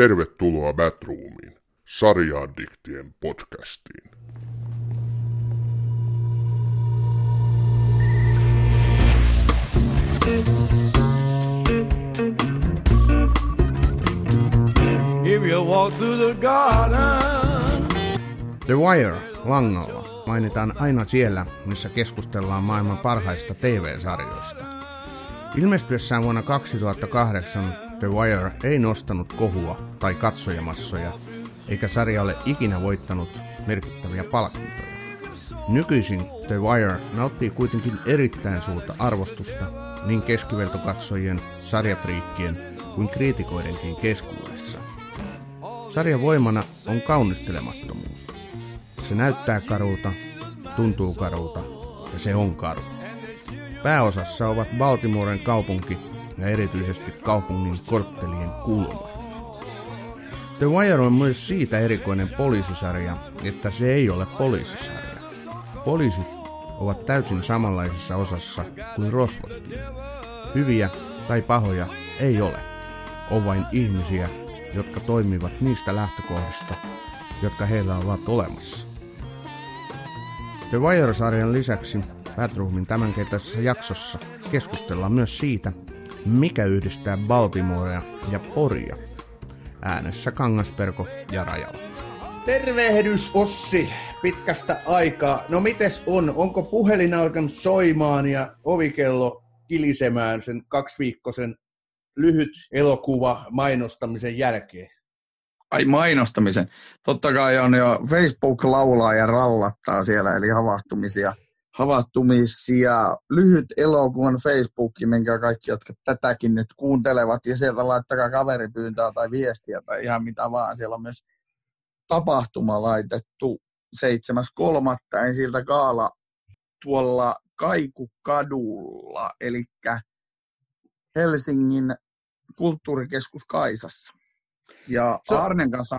Tervetuloa Batroomiin, sarjaaddiktien podcastiin. If you walk through the garden. The Wire langalla mainitaan aina siellä, missä keskustellaan maailman parhaista TV-sarjoista. Ilmestyessään vuonna 2008 The Wire ei nostanut kohua tai katsojamassoja, eikä sarja ole ikinä voittanut merkittäviä palkintoja. Nykyisin The Wire nauttii kuitenkin erittäin suurta arvostusta niin keskivertokatsojien, sarjafriikkien kuin kriitikoidenkin keskuudessa. Sarjan voimana on kaunistelemattomuus. Se näyttää karulta, tuntuu karulta ja se on karu. Pääosassa ovat Baltimoren kaupunki ja erityisesti kaupungin korttelien kulma. The Wire on myös siitä erikoinen poliisisarja, että se ei ole poliisisarja. Poliisit ovat täysin samanlaisessa osassa kuin rosvotkin. Hyviä tai pahoja ei ole. On vain ihmisiä, jotka toimivat niistä lähtökohdista, jotka heillä ovat olemassa. The Wire-sarjan lisäksi Batroomin tämänkertaisessa jaksossa keskustellaan myös siitä, mikä yhdistää Baltimorea ja Poria. Äänessä Kangasperko ja Rajala. Tervehdys Ossi pitkästä aikaa. No mites on? Onko puhelin alkanut soimaan ja ovikello kilisemään sen kaksiviikkoisen lyhyt elokuva mainostamisen jälkeen? Ai mainostamisen. Totta kai on jo Facebook laulaa ja rallattaa siellä, eli havahtumisia havahtumisia, lyhyt elokuvan Facebookin, minkä kaikki, jotka tätäkin nyt kuuntelevat, ja sieltä laittakaa kaveripyyntöä tai viestiä tai ihan mitä vaan. Siellä on myös tapahtuma laitettu 7.3. ensiltä kaala tuolla Kaikukadulla, eli Helsingin kulttuurikeskus Kaisassa. Ja Arnen kanssa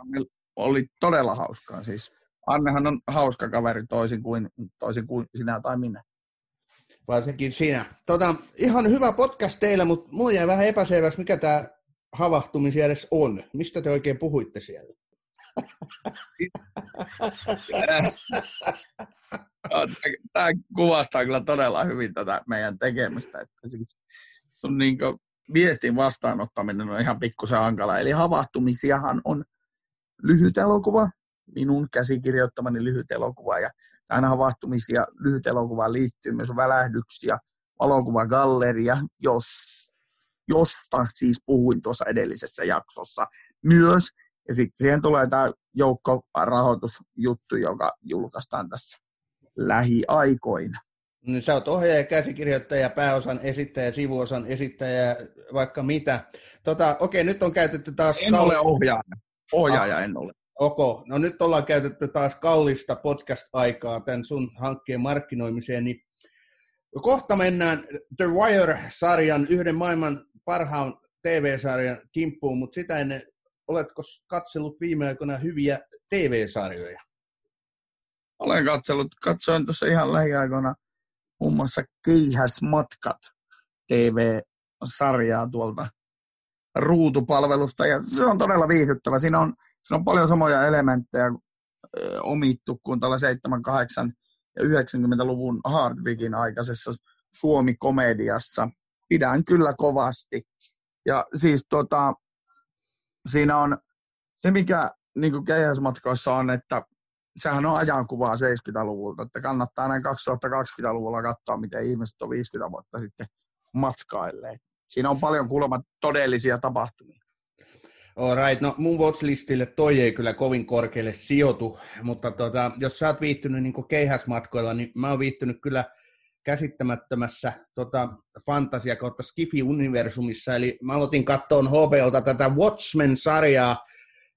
oli todella hauskaa. Siis Annehan on hauska kaveri toisin kuin, toisin kuin sinä tai minä. Varsinkin sinä. Tota, ihan hyvä podcast teillä, mutta mulla jäi vähän epäselväksi, mikä tämä havahtumisjärjestys on. Mistä te oikein puhuitte siellä? Tämä kuvastaa kyllä todella hyvin tätä meidän tekemistä. Että siis sun niin viestin vastaanottaminen on ihan pikkusen hankala. Eli havahtumisiahan on lyhyt elokuva, minun käsikirjoittamani lyhyt elokuva. Ja tähän havahtumisia lyhyt elokuva liittyy myös välähdyksiä, valokuvagalleria, jos, josta siis puhuin tuossa edellisessä jaksossa myös. Ja sitten siihen tulee tämä joukkorahoitusjuttu, joka julkaistaan tässä lähiaikoina. No, sä oot ohjaaja, käsikirjoittaja, pääosan esittäjä, sivuosan esittäjä, vaikka mitä. Tota, okei, nyt on käytetty taas... En ole ohjaaja. Ohjaaja ah. en ole. Ok, no nyt ollaan käytetty taas kallista podcast-aikaa tämän sun hankkeen markkinoimiseen, niin kohta mennään The Wire-sarjan, yhden maailman parhaan TV-sarjan kimppuun, mutta sitä ennen, oletko katsellut viime aikoina hyviä TV-sarjoja? Olen katsellut, katsoin tuossa ihan lähiaikoina muun muassa Keihäsmatkat TV-sarjaa tuolta ruutupalvelusta, ja se on todella viihdyttävä. Siinä on siinä on paljon samoja elementtejä omittu kuin tällä 7, 8 ja 90-luvun Hardwickin aikaisessa Suomi-komediassa. Pidän kyllä kovasti. Ja siis tota, siinä on se, mikä niin keihäsmatkoissa on, että sehän on ajankuvaa 70-luvulta, että kannattaa näin 2020-luvulla katsoa, miten ihmiset on 50 vuotta sitten matkailleet. Siinä on paljon kuulemma todellisia tapahtumia. Alright, no mun watchlistille toi ei kyllä kovin korkealle sijoitu, mutta tota, jos sä oot viihtynyt niin keihäsmatkoilla, niin mä oon viihtynyt kyllä käsittämättömässä tota, fantasia kautta Skifi-universumissa, eli mä aloitin kattoon HBOlta tätä Watchmen-sarjaa,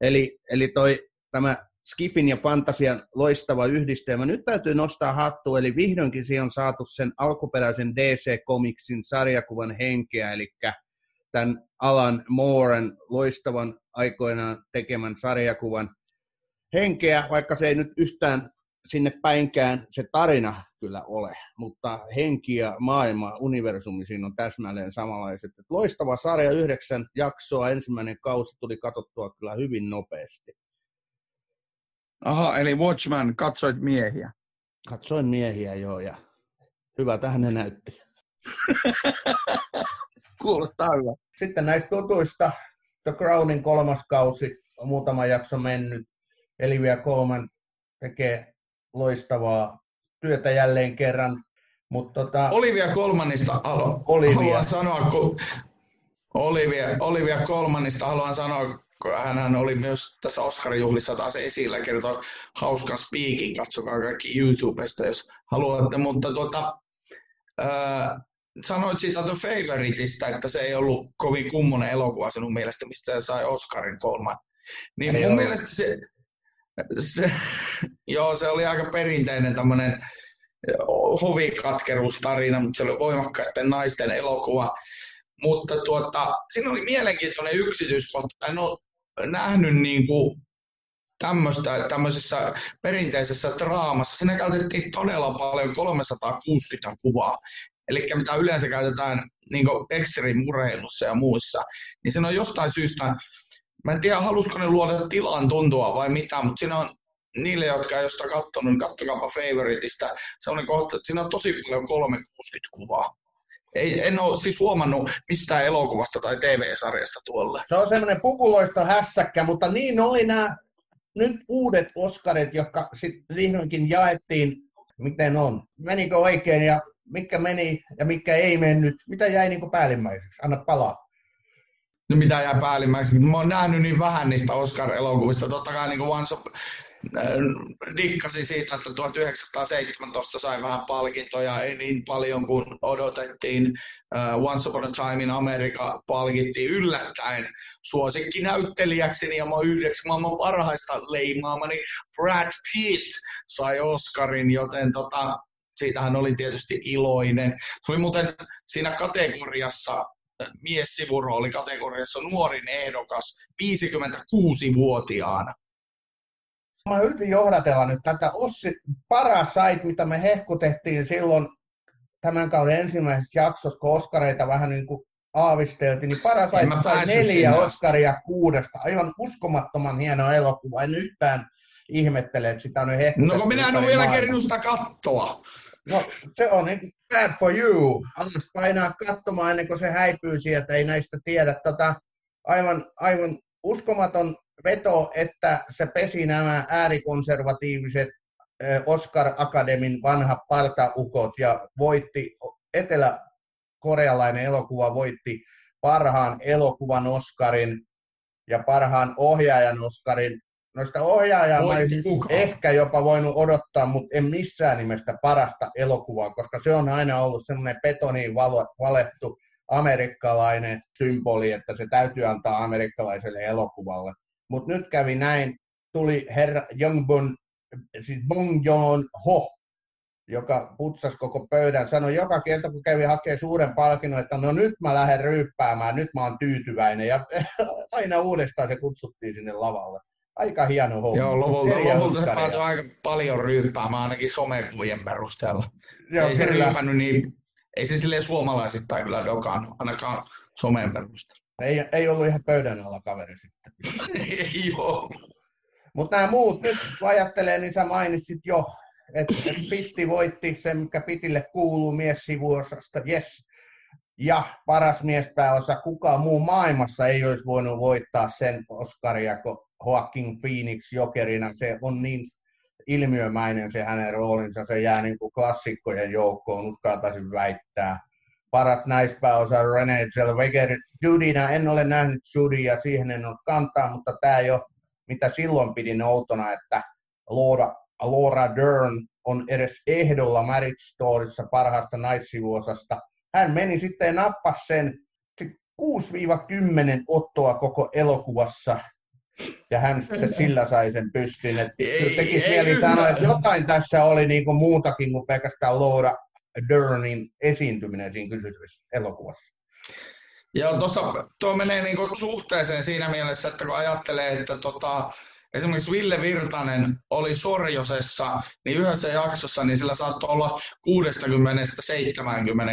eli, eli toi, tämä Skifin ja fantasian loistava yhdistelmä. Nyt täytyy nostaa hattu, eli vihdoinkin siihen on saatu sen alkuperäisen DC-komiksin sarjakuvan henkeä, eli tämän Alan Mooren loistavan aikoinaan tekemän sarjakuvan henkeä, vaikka se ei nyt yhtään sinne päinkään se tarina kyllä ole, mutta henki ja maailma, universumi siinä on täsmälleen samanlaiset. Et loistava sarja, yhdeksän jaksoa, ensimmäinen kausi tuli katsottua kyllä hyvin nopeasti. Aha, eli Watchman katsoit miehiä. Katsoin miehiä joo ja hyvä tähän ne näytti. Kuulostaa hyvä. Sitten näistä tutuista, The Crownin kolmas kausi on muutama jakso mennyt. Elivia Colman tekee loistavaa työtä jälleen kerran. Mut tota, Olivia Colmanista haluan, Olivia. haluan sanoa, kun Olivia, Olivia Colmanista haluan sanoa, kun hän oli myös tässä Oscar-juhlissa taas esillä, kertoo hauskan speakin, katsokaa kaikki YouTubesta, jos haluatte, mutta tuota, ää, sanoit siitä The Favoriteista, että se ei ollut kovin kummonen elokuva sinun mielestä, mistä se sai Oscarin kolman. Niin Ei mun ollut. mielestä se, se, joo, se oli aika perinteinen tämmöinen hovikatkeruustarina, mutta se oli voimakkaisten naisten elokuva. Mutta tuota, siinä oli mielenkiintoinen yksityiskohta. En ole nähnyt niin kuin tämmöistä, tämmöisessä perinteisessä draamassa. Siinä käytettiin todella paljon 360 kuvaa. Eli mitä yleensä käytetään niin extreme-urheilussa ja muissa. Niin siinä on jostain syystä, mä en tiedä halusiko ne luoda tilan tuntua vai mitä, mutta siinä on niille, jotka ei ole sitä katsonut, niin kattokaapa Favoriteista. Sellainen kohta, että siinä on tosi paljon 360 kuvaa. Ei, en ole siis huomannut mistään elokuvasta tai TV-sarjasta tuolla. Se on semmoinen pukuloista hässäkkä, mutta niin oli nämä nyt uudet Oscarit, jotka sitten vihdoinkin jaettiin, miten on. Menikö oikein ja mikä meni ja mikä ei mennyt. Mitä jäi niin päällimmäiseksi? Anna palaa. No mitä jää päällimmäiseksi? Mä oon nähnyt niin vähän niistä Oscar-elokuvista. Totta kai niin Once Up, äh, dikkasin siitä, että 1917 sai vähän palkintoja, ei niin paljon kuin odotettiin. Uh, Once Upon a Time in America palkittiin yllättäen suosikkinäyttelijäksi ja mä yhdeksi maailman parhaista leimaamani Brad Pitt sai Oscarin, joten tota, siitähän oli tietysti iloinen. Se oli muuten siinä kategoriassa miessivurooli kategoriassa nuorin ehdokas 56-vuotiaana. Mä yritin johdatella nyt tätä Ossi paras sait, mitä me hehkutettiin silloin tämän kauden ensimmäisessä jaksossa, kun Oskareita vähän niin kuin aavisteltiin, niin paras sai neljä sinne. Oscaria kuudesta. Aivan uskomattoman hieno elokuva. En yhtään ihmettele, että sitä on nyt hehkutettu. No kun minä en ole vielä kerinyt sitä kattoa. No se on niin bad for you. Alas painaa katsomaan ennen kuin se häipyy sieltä, ei näistä tiedä. Tota, aivan, aivan uskomaton veto, että se pesi nämä äärikonservatiiviset Oscar Akademin vanhat partaukot ja voitti, etelä-korealainen elokuva voitti parhaan elokuvan Oscarin ja parhaan ohjaajan Oscarin. Noista ohjaajaa ehkä jopa voinut odottaa, mutta en missään nimessä parasta elokuvaa, koska se on aina ollut semmoinen betoniin valettu amerikkalainen symboli, että se täytyy antaa amerikkalaiselle elokuvalle. Mutta nyt kävi näin, tuli herra Jongbun, siis Bong Joon Ho, joka putsasi koko pöydän, sanoi joka kerta, kun kävi hakemaan suuren palkinnon, että no nyt mä lähden ryyppäämään, nyt mä oon tyytyväinen. Ja aina uudestaan se kutsuttiin sinne lavalle. Aika hieno homma. Joo, lopulta, lopulta se päätyi aika paljon ryyppäämään ainakin somekuvien perusteella. Joo, ei se kyllä. ryypännyt niin, ei se silleen suomalaisittain kyllä dokannut, ainakaan somen perusteella. Ei, ei ollut ihan pöydän alla kaveri sitten. ei oo. Mutta nämä muut nyt, kun ajattelee, niin sä mainitsit jo, että et Pitti voitti sen, mikä Pitille kuuluu miessivuosasta, yes. Ja paras miespääosa, kukaan muu maailmassa ei olisi voinut voittaa sen Oscaria kuin Joaquin Phoenix jokerina. Se on niin ilmiömäinen se hänen roolinsa, se jää niin kuin klassikkojen joukkoon, uskaltaisin väittää. Paras naispääosa Renee Zellweger. Judina, en ole nähnyt Judia, siihen en ole kantaa, mutta tämä jo, mitä silloin pidin outona, että Laura, Laura Dern on edes ehdolla Marriage Storyssa parhaasta naissivuosasta. Hän meni sitten ja nappasi sen se 6-10 ottoa koko elokuvassa, ja hän sitten sillä sai sen pystin. Kyllä tekisi ei mieli sanoa, että jotain tässä oli niinku muutakin kuin pelkästään Laura Dernin esiintyminen siinä kyseisessä elokuvassa. Ja tuossa tuo menee niinku suhteeseen siinä mielessä, että kun ajattelee, että tota, esimerkiksi Ville Virtanen oli Sorjosessa, niin yhdessä jaksossa niin sillä saattoi olla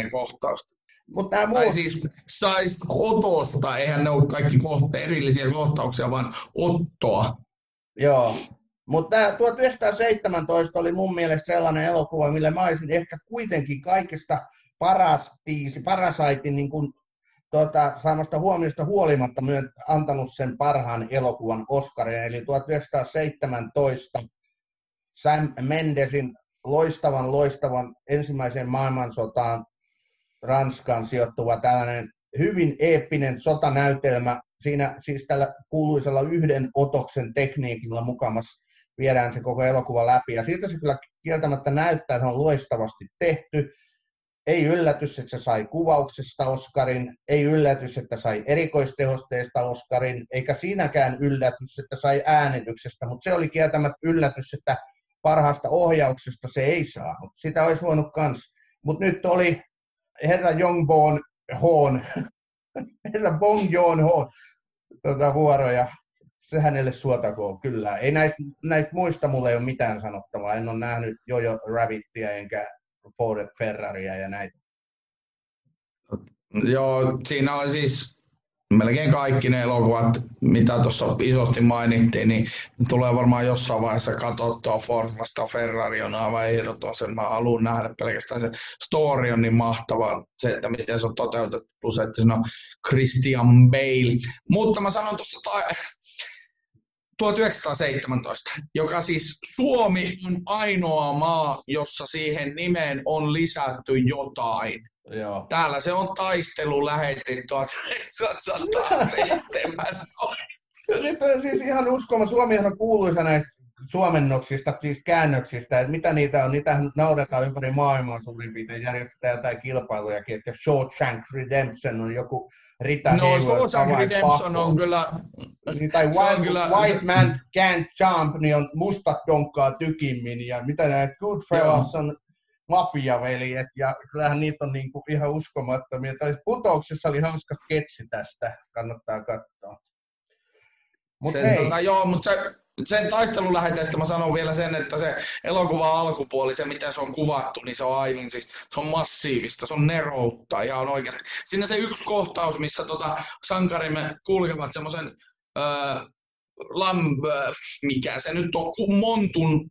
60-70 kohtausta. Mutta tämä muu... Tai siis sais otosta, eihän ne ole kaikki kohta, erillisiä kohtauksia, vaan ottoa. Joo, mutta 1917 oli mun mielestä sellainen elokuva, millä mä olisin ehkä kuitenkin kaikista paras tiisi, parasaitin niin kuin, tuota, saamasta huomiosta huolimatta myön, antanut sen parhaan elokuvan Oscarin, eli 1917 Sam Mendesin loistavan, loistavan ensimmäisen maailmansotaan Ranskaan sijoittuva tällainen hyvin eeppinen sotanäytelmä. Siinä siis tällä kuuluisella yhden otoksen tekniikilla mukamassa viedään se koko elokuva läpi. Ja siitä se kyllä kieltämättä näyttää, se on loistavasti tehty. Ei yllätys, että se sai kuvauksesta Oscarin, ei yllätys, että sai erikoistehosteesta Oscarin, eikä siinäkään yllätys, että sai äänityksestä, mutta se oli kieltämättä yllätys, että parhaasta ohjauksesta se ei saanut. Sitä olisi voinut kans. Mutta nyt oli herra Jongbon Hoon, herra Bong Joon Hoon tuota, vuoroja se hänelle suotakoon, kyllä. Ei näistä, näistä muista mulle ei ole mitään sanottavaa. En ole nähnyt Jojo Rabbittia enkä Ford Ferraria ja näitä. Joo, siinä on siis melkein kaikki ne elokuvat, mitä tuossa isosti mainittiin, niin tulee varmaan jossain vaiheessa katsottua Ford vasta Ferrari on aivan ehdoton. Sen mä haluan nähdä pelkästään se story on niin mahtava, se, että miten se on toteutettu, plus että siinä on Christian Bale. Mutta mä sanon tuosta 1917, joka siis Suomi on ainoa maa, jossa siihen nimeen on lisätty jotain. Joo. Täällä se on taistelu lähetti 1917. Nyt on siis ihan uskoma. Suomi on kuuluisa näistä suomennoksista, siis käännöksistä, että mitä niitä on, niitä naudetaan ympäri maailmaa suurin piirtein, järjestetään jotain kilpailujakin, että Shawshank Redemption on joku Rita No Shawshank Redemption on kyllä... Niin, tai White, kyllä... White Man Can't Jump, niin on mustat donkkaa tykimmin, ja mitä näitä Goodfellas on mafiaveljet, ja kyllähän niitä on niinku ihan uskomattomia. Tai putouksessa oli hauska sketsi tästä, kannattaa katsoa. Mut sen, hei. Tota, joo, mutta se, sen taisteluläheteestä mä sanon vielä sen, että se elokuva alkupuoli, se miten se on kuvattu, niin se on aivan siis, se on massiivista, se on neroutta ihan oikeasti. Siinä se yksi kohtaus, missä tota, sankarimme kulkevat semmoisen lam, mikä se nyt on, montun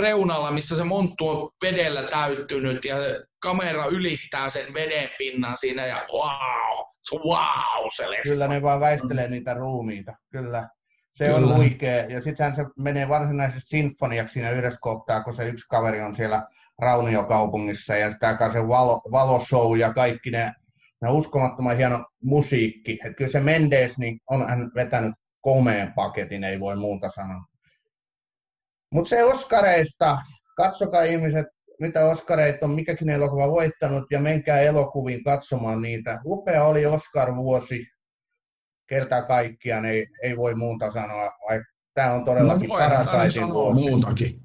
reunalla, missä se monttu on vedellä täyttynyt ja kamera ylittää sen veden pinnan siinä ja wow, wow se Kyllä ne vaan väistelee niitä ruumiita, kyllä. Se kyllä. on huikea. Ja sittenhän se menee varsinaisesti sinfoniaksi siinä yhdessä kohtaa, kun se yksi kaveri on siellä Rauniokaupungissa ja sitä aikaa se valo, valoshow ja kaikki ne, ne uskomattoman hieno musiikki. Että kyllä se Mendes, niin on hän vetänyt komeen paketin, ei voi muuta sanoa. Mutta se Oskareista, katsokaa ihmiset, mitä Oskareita on mikäkin elokuva voittanut, ja menkää elokuviin katsomaan niitä. Upea oli Oscar-vuosi, kertaa kaikkiaan ei, ei voi muuta sanoa, vaikka tämä on todellakin no, parasaitin vuosi. muutakin.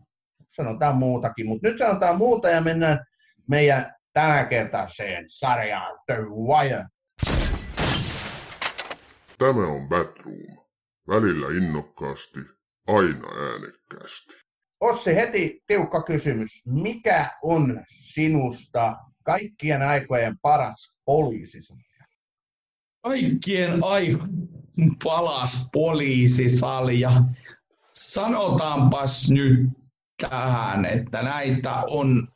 Sanotaan muutakin, mutta nyt sanotaan muuta ja mennään meidän tämänkertaiseen sarjaan The Wire. Tämä on Batroom. Välillä innokkaasti, aina äänekkäästi. Ossi, heti tiukka kysymys. Mikä on sinusta kaikkien aikojen paras poliisisarja? Kaikkien aikojen paras poliisisalja. Sanotaanpas nyt tähän, että näitä on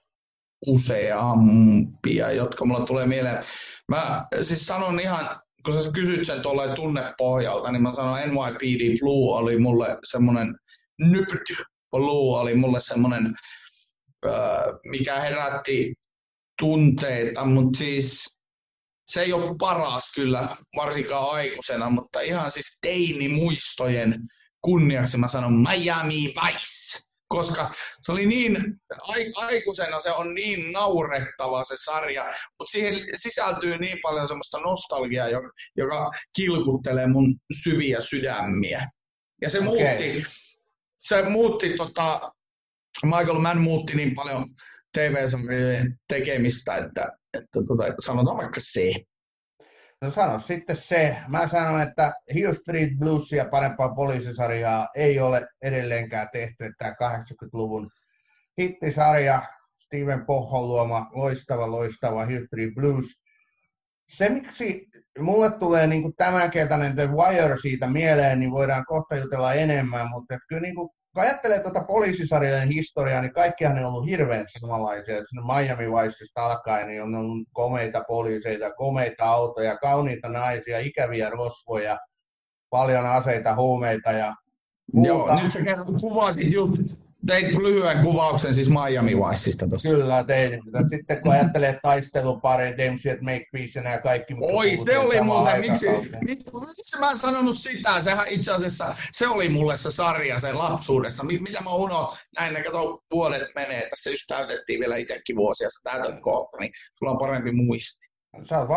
useampia, jotka mulla tulee mieleen. Mä siis sanon ihan kun sä kysyt sen tuolla tunnepohjalta, niin mä sanon NYPD Blue oli mulle semmoinen, Nypt Blue oli mulle semmoinen, mikä herätti tunteita, mutta siis se ei ole paras kyllä, varsinkaan aikuisena, mutta ihan siis teini-muistojen kunniaksi mä sanon Miami Vice koska se oli niin, aikuisena se on niin naurettava se sarja, mutta siihen sisältyy niin paljon semmoista nostalgiaa, joka, joka kilkuttelee mun syviä sydämiä. Ja se okay. muutti, se muutti tota, Michael Mann muutti niin paljon TV-sarjojen tekemistä, että, että tota, sanotaan vaikka se. No sano sitten se. Mä sanon, että Hill Street Bluesia parempaa poliisisarjaa ei ole edelleenkään tehty. Tämä 80-luvun hittisarja, Steven Pohon luoma, loistava, loistava Hill Street Blues. Se, miksi mulle tulee niin tämän kertainen The Wire siitä mieleen, niin voidaan kohta jutella enemmän, mutta kyllä niin kuin kun ajattelee tuota poliisisarjojen historiaa, niin kaikkihan on ollut hirveän samanlaisia. Sinne Miami Viceista alkaen niin on ollut komeita poliiseita, komeita autoja, kauniita naisia, ikäviä rosvoja, paljon aseita, huumeita ja muuta. Joo, nyt sä kuvasit just teit lyhyen kuvauksen siis Miami Viceista tuossa. Kyllä tein. Sitten kun ajattelee taistelupari, Dempsey, Make Peace ja kaikki. Oi, se oli mulle, miksi, miksi mä en sanonut sitä? Sehän itse asiassa, se oli mulle se sarja sen lapsuudessa. Mitä mä unohdin, näin ne kato vuodet menee. Tässä just täytettiin vielä itsekin vuosia, sä täytät kohta, niin sulla on parempi muisti. Sä oot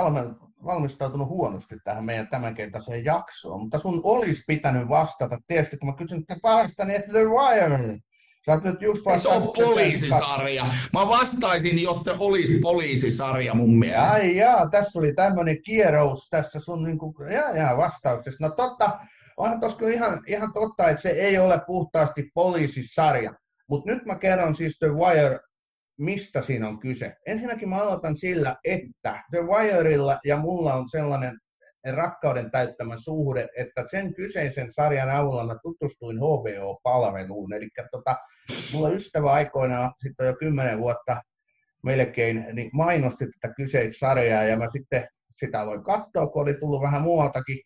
valmistautunut huonosti tähän meidän tämänkertaiseen jaksoon, mutta sun olisi pitänyt vastata. Tietysti kun mä kysyn että parasta, niin The Wire Sä oot nyt just se on poliisisarja. Mä vastaisin, jotta olisi poliisisarja mun mielestä. Ai jaa, tässä oli tämmöinen kierous tässä sun niinku, jaa, jaa, vastauksessa. No totta, onhan tossa ihan, ihan totta, että se ei ole puhtaasti poliisisarja. Mutta nyt mä kerron siis The Wire, mistä siinä on kyse. Ensinnäkin mä aloitan sillä, että The Wirella ja mulla on sellainen rakkauden täyttämä suhde, että sen kyseisen sarjan avulla mä tutustuin HBO-palveluun. Eli tota, mulla ystävä aikoinaan, sitten jo kymmenen vuotta melkein, niin mainosti tätä kyseistä sarjaa ja mä sitten sitä aloin katsoa, kun oli tullut vähän muualtakin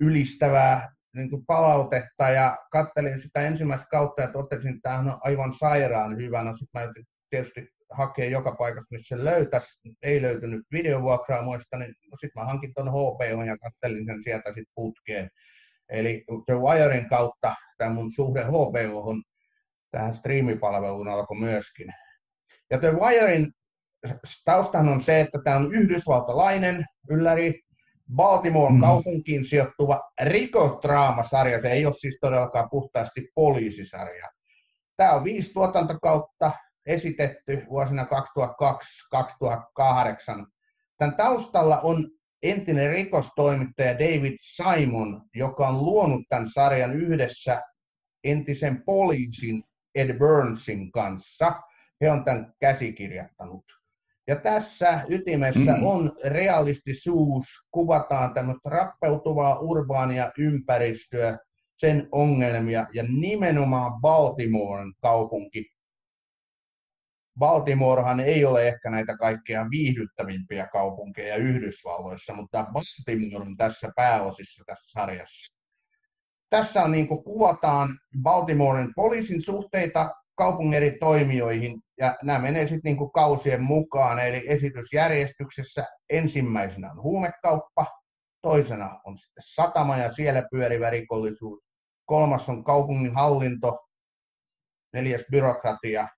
ylistävää niin kuin palautetta ja kattelin sitä ensimmäistä kautta ja totesin, että tämä on aivan sairaan hyvä. No sitten mä tietysti hakea joka paikasta, missä se löytäisi. Ei löytynyt videovuokraamoista, niin no sitten mä hankin tuon HBO ja kattelin sen sieltä sitten putkeen. Eli The Wirein kautta tämä mun suhde HBOhon tähän striimipalveluun alkoi myöskin. Ja The Wirein taustahan on se, että tämä on yhdysvaltalainen ylläri, Baltimore mm. kaupunkiin sijoittuva rikodraamasarja. Se ei ole siis todellakaan puhtaasti poliisisarja. Tämä on viisi tuotantokautta, esitetty vuosina 2002-2008. Tämän taustalla on entinen rikostoimittaja David Simon, joka on luonut tämän sarjan yhdessä entisen poliisin Ed Burnsin kanssa. He on tämän käsikirjoittanut. Ja tässä ytimessä mm. on realistisuus, kuvataan tämmöistä rappeutuvaa urbaania ympäristöä, sen ongelmia ja nimenomaan Baltimoren kaupunki Baltimorehan ei ole ehkä näitä kaikkein viihdyttävimpiä kaupunkeja Yhdysvalloissa, mutta Baltimore on tässä pääosissa tässä sarjassa. Tässä on niin kuin kuvataan Baltimoren poliisin suhteita kaupungin eri toimijoihin, ja nämä menee sitten niin kausien mukaan, eli esitysjärjestyksessä ensimmäisenä on huumekauppa, toisena on sitten satama ja siellä pyörivä rikollisuus, kolmas on kaupungin hallinto, neljäs byrokratia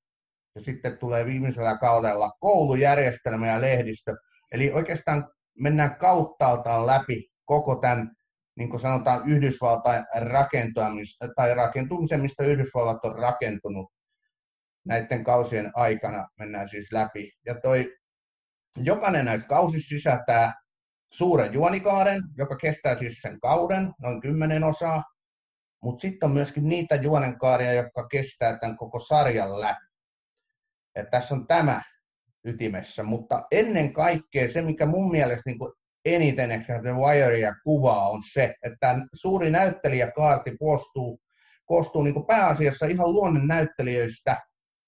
ja sitten tulee viimeisellä kaudella koulujärjestelmä ja lehdistö. Eli oikeastaan mennään kauttaaltaan läpi koko tämän, niin kuin sanotaan, Yhdysvaltain rakentumista, tai rakentumisen, mistä Yhdysvallat on rakentunut näiden kausien aikana, mennään siis läpi. Ja toi, jokainen näistä kausista sisältää suuren juonikaaren, joka kestää siis sen kauden, noin kymmenen osaa, mutta sitten on myöskin niitä juonenkaaria, jotka kestää tämän koko sarjan läpi. Että tässä on tämä ytimessä, mutta ennen kaikkea se, mikä mun mielestä niin eniten ehkä The Wirea kuvaa, on se, että suuri näyttelijäkaarti koostuu, koostuu niin pääasiassa ihan luonnon näyttelijöistä,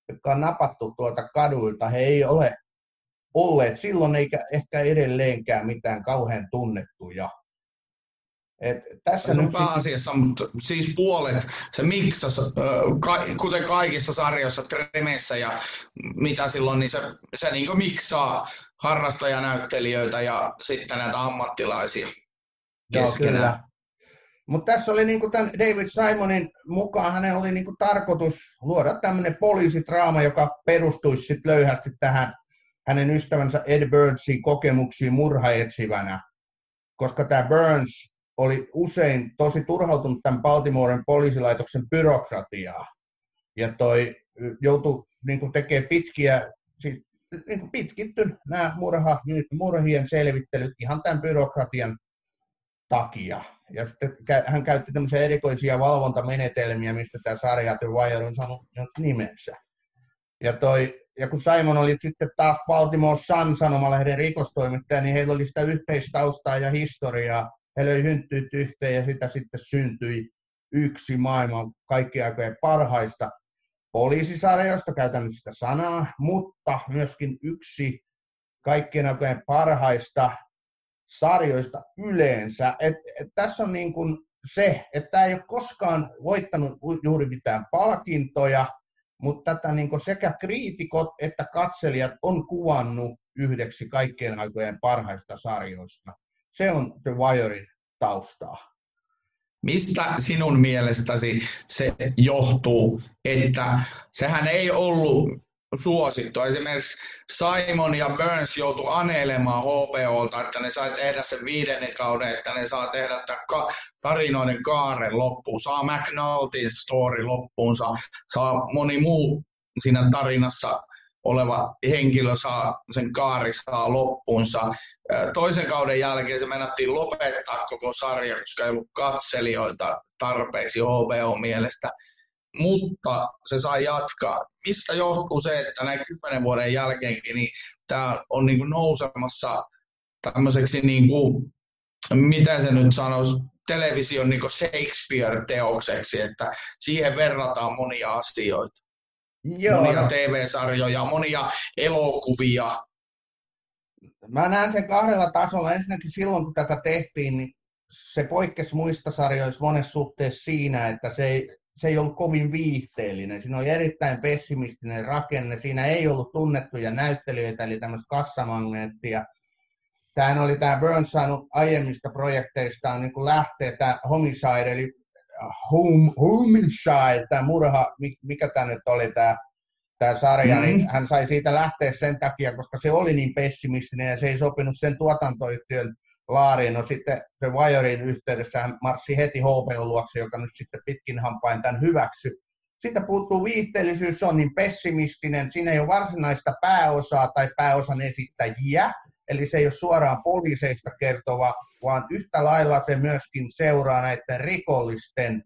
jotka on napattu tuolta kaduilta. He ei ole olleet silloin eikä ehkä edelleenkään mitään kauhean tunnettuja. Et tässä no, nyt pääasiassa, sit... mutta siis puolet, se miksas, kuten kaikissa sarjoissa, tremeissä ja mitä silloin, niin se, se niin miksaa harrastajanäyttelijöitä ja sitten näitä ammattilaisia keskenään. Mutta tässä oli niinku tämän David Simonin mukaan, hänen oli niinku tarkoitus luoda tämmöinen poliisitraama, joka perustuisi sit löyhästi tähän hänen ystävänsä Ed Burnsin kokemuksiin murhaetsivänä. Koska tämä Burns oli usein tosi turhautunut tämän Baltimoren poliisilaitoksen byrokratiaa. Ja toi joutui niin tekemään pitkiä, siis niin pitkitty nämä murha, murhien selvittelyt ihan tämän byrokratian takia. Ja sitten hän käytti tämmöisiä erikoisia valvontamenetelmiä, mistä tämä sarja The Wire on saanut nimensä. Ja, toi, ja kun Simon oli sitten taas Baltimore Sun sanomalehden rikostoimittaja, niin heillä oli sitä yhteistaustaa ja historiaa. He löi hynttyyt yhteen ja sitä sitten syntyi yksi maailman kaikkien aikojen parhaista poliisisarjoista, käytän sitä sanaa, mutta myöskin yksi kaikkien aikojen parhaista sarjoista yleensä. Et, et tässä on niin kuin se, että tämä ei ole koskaan voittanut juuri mitään palkintoja, mutta tätä niin sekä kriitikot että katselijat on kuvannut yhdeksi kaikkien aikojen parhaista sarjoista. Se on The Wirein taustaa. Mistä sinun mielestäsi se johtuu, että sehän ei ollut suosittu. Esimerkiksi Simon ja Burns joutu anelemaan HBOlta, että ne sai tehdä sen viidennen kauden, että ne saa tehdä tämän tarinoiden kaaren loppuun, saa McNultyn story loppuunsa, saa moni muu siinä tarinassa oleva henkilö saa sen kaari saa loppuunsa. Toisen kauden jälkeen se menettiin lopettaa koko sarja, koska ei ollut katselijoita tarpeeksi HBO mielestä mutta se sai jatkaa. Mistä johtuu se, että näin kymmenen vuoden jälkeenkin niin tämä on niin kuin nousemassa tämmöiseksi, niin kuin, mitä se nyt sanoisi, television niin Shakespeare-teokseksi, että siihen verrataan monia asioita. Joo, monia. TV-sarjoja, monia elokuvia. Mä näen sen kahdella tasolla. Ensinnäkin silloin, kun tätä tehtiin, niin se poikkesi muista sarjoista monessa suhteessa siinä, että se ei se ei ollut kovin viihteellinen. Siinä oli erittäin pessimistinen rakenne. Siinä ei ollut tunnettuja näyttelijöitä, eli tämmöistä kassamagneettia. Tämähän oli tämä Burns saanut aiemmista projekteistaan niin kuin lähtee tämä homicide, eli home, homicide, tämä murha, mikä tämä nyt oli tämä, tämä sarja, mm. niin hän sai siitä lähteä sen takia, koska se oli niin pessimistinen ja se ei sopinut sen tuotantoyhtiön laariin. No sitten The Wirein yhteydessä hän marssi heti HBO luokse, joka nyt sitten pitkin hampain tämän hyväksy. Siitä puuttuu viitteellisyys, se on niin pessimistinen, siinä ei ole varsinaista pääosaa tai pääosan esittäjiä, eli se ei ole suoraan poliiseista kertova, vaan yhtä lailla se myöskin seuraa näiden rikollisten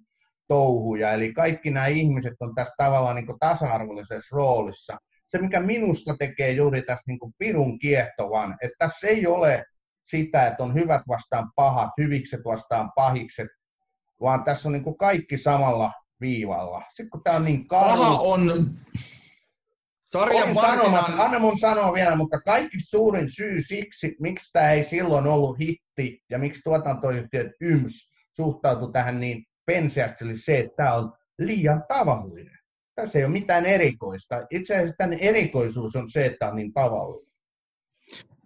touhuja, eli kaikki nämä ihmiset on tässä tavallaan niin tasa-arvollisessa roolissa. Se, mikä minusta tekee juuri tässä niin pirun kiehtovan, että tässä ei ole sitä, että on hyvät vastaan pahat, hyvikset vastaan pahikset, vaan tässä on niin kuin kaikki samalla viivalla. Sitten kun tämä on niin kalli... Paha on sarjan varsinainen... Anna mun sanoa vielä, mutta kaikki suurin syy siksi, miksi tämä ei silloin ollut hitti ja miksi tuotantoyhtiöt YMS suhtautui tähän niin penseästi, oli se, että tämä on liian tavallinen. Tässä ei ole mitään erikoista. Itse asiassa tämän erikoisuus on se, että on niin tavallinen.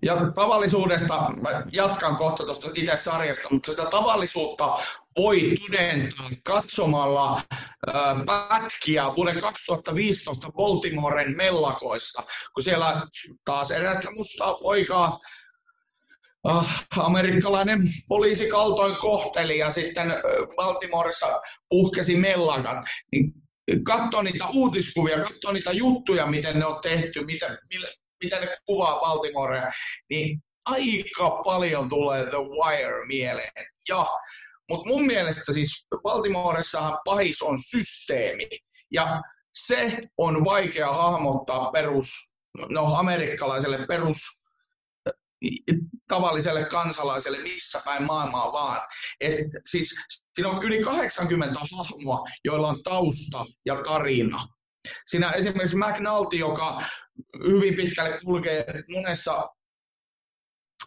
Ja tavallisuudesta, mä jatkan kohta tuosta itse sarjasta, mutta sitä tavallisuutta voi todentaa katsomalla pätkiä vuoden 2015 Baltimoren mellakoista, kun siellä taas erästä mustaa poikaa amerikkalainen poliisi kaltoin kohteli ja sitten Baltimoressa puhkesi mellakan, niin katso niitä uutiskuvia, katso niitä juttuja, miten ne on tehty, miten, mitä ne kuvaa Baltimorea, niin aika paljon tulee The Wire mieleen. Ja, mutta mun mielestä siis Baltimoressahan pahis on systeemi. Ja se on vaikea hahmottaa perus, no amerikkalaiselle perus tavalliselle kansalaiselle missä päin maailmaa vaan. Et siis, siinä on yli 80 hahmoa, joilla on tausta ja tarina. Siinä esimerkiksi McNulty, joka hyvin pitkälle kulkee monessa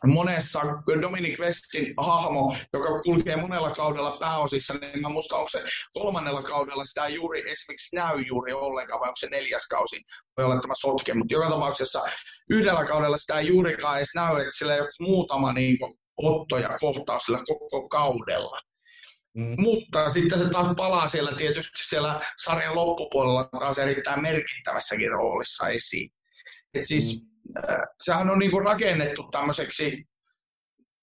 monessa Dominic Westin hahmo, joka kulkee monella kaudella pääosissa, niin mä muistan, onko se kolmannella kaudella sitä juuri esimerkiksi näy juuri ollenkaan, vai onko se neljäs kausi, voi olla tämä sotke, mutta joka tapauksessa yhdellä kaudella sitä ei juurikaan edes näy, että sillä ei ole muutama niin kuin, otto ja kohtaus sillä koko kaudella. Mm. Mutta sitten se taas palaa siellä tietysti siellä sarjan loppupuolella taas erittäin merkittävässäkin roolissa esiin. Et siis mm. Sehän on niinku rakennettu tämmöiseksi,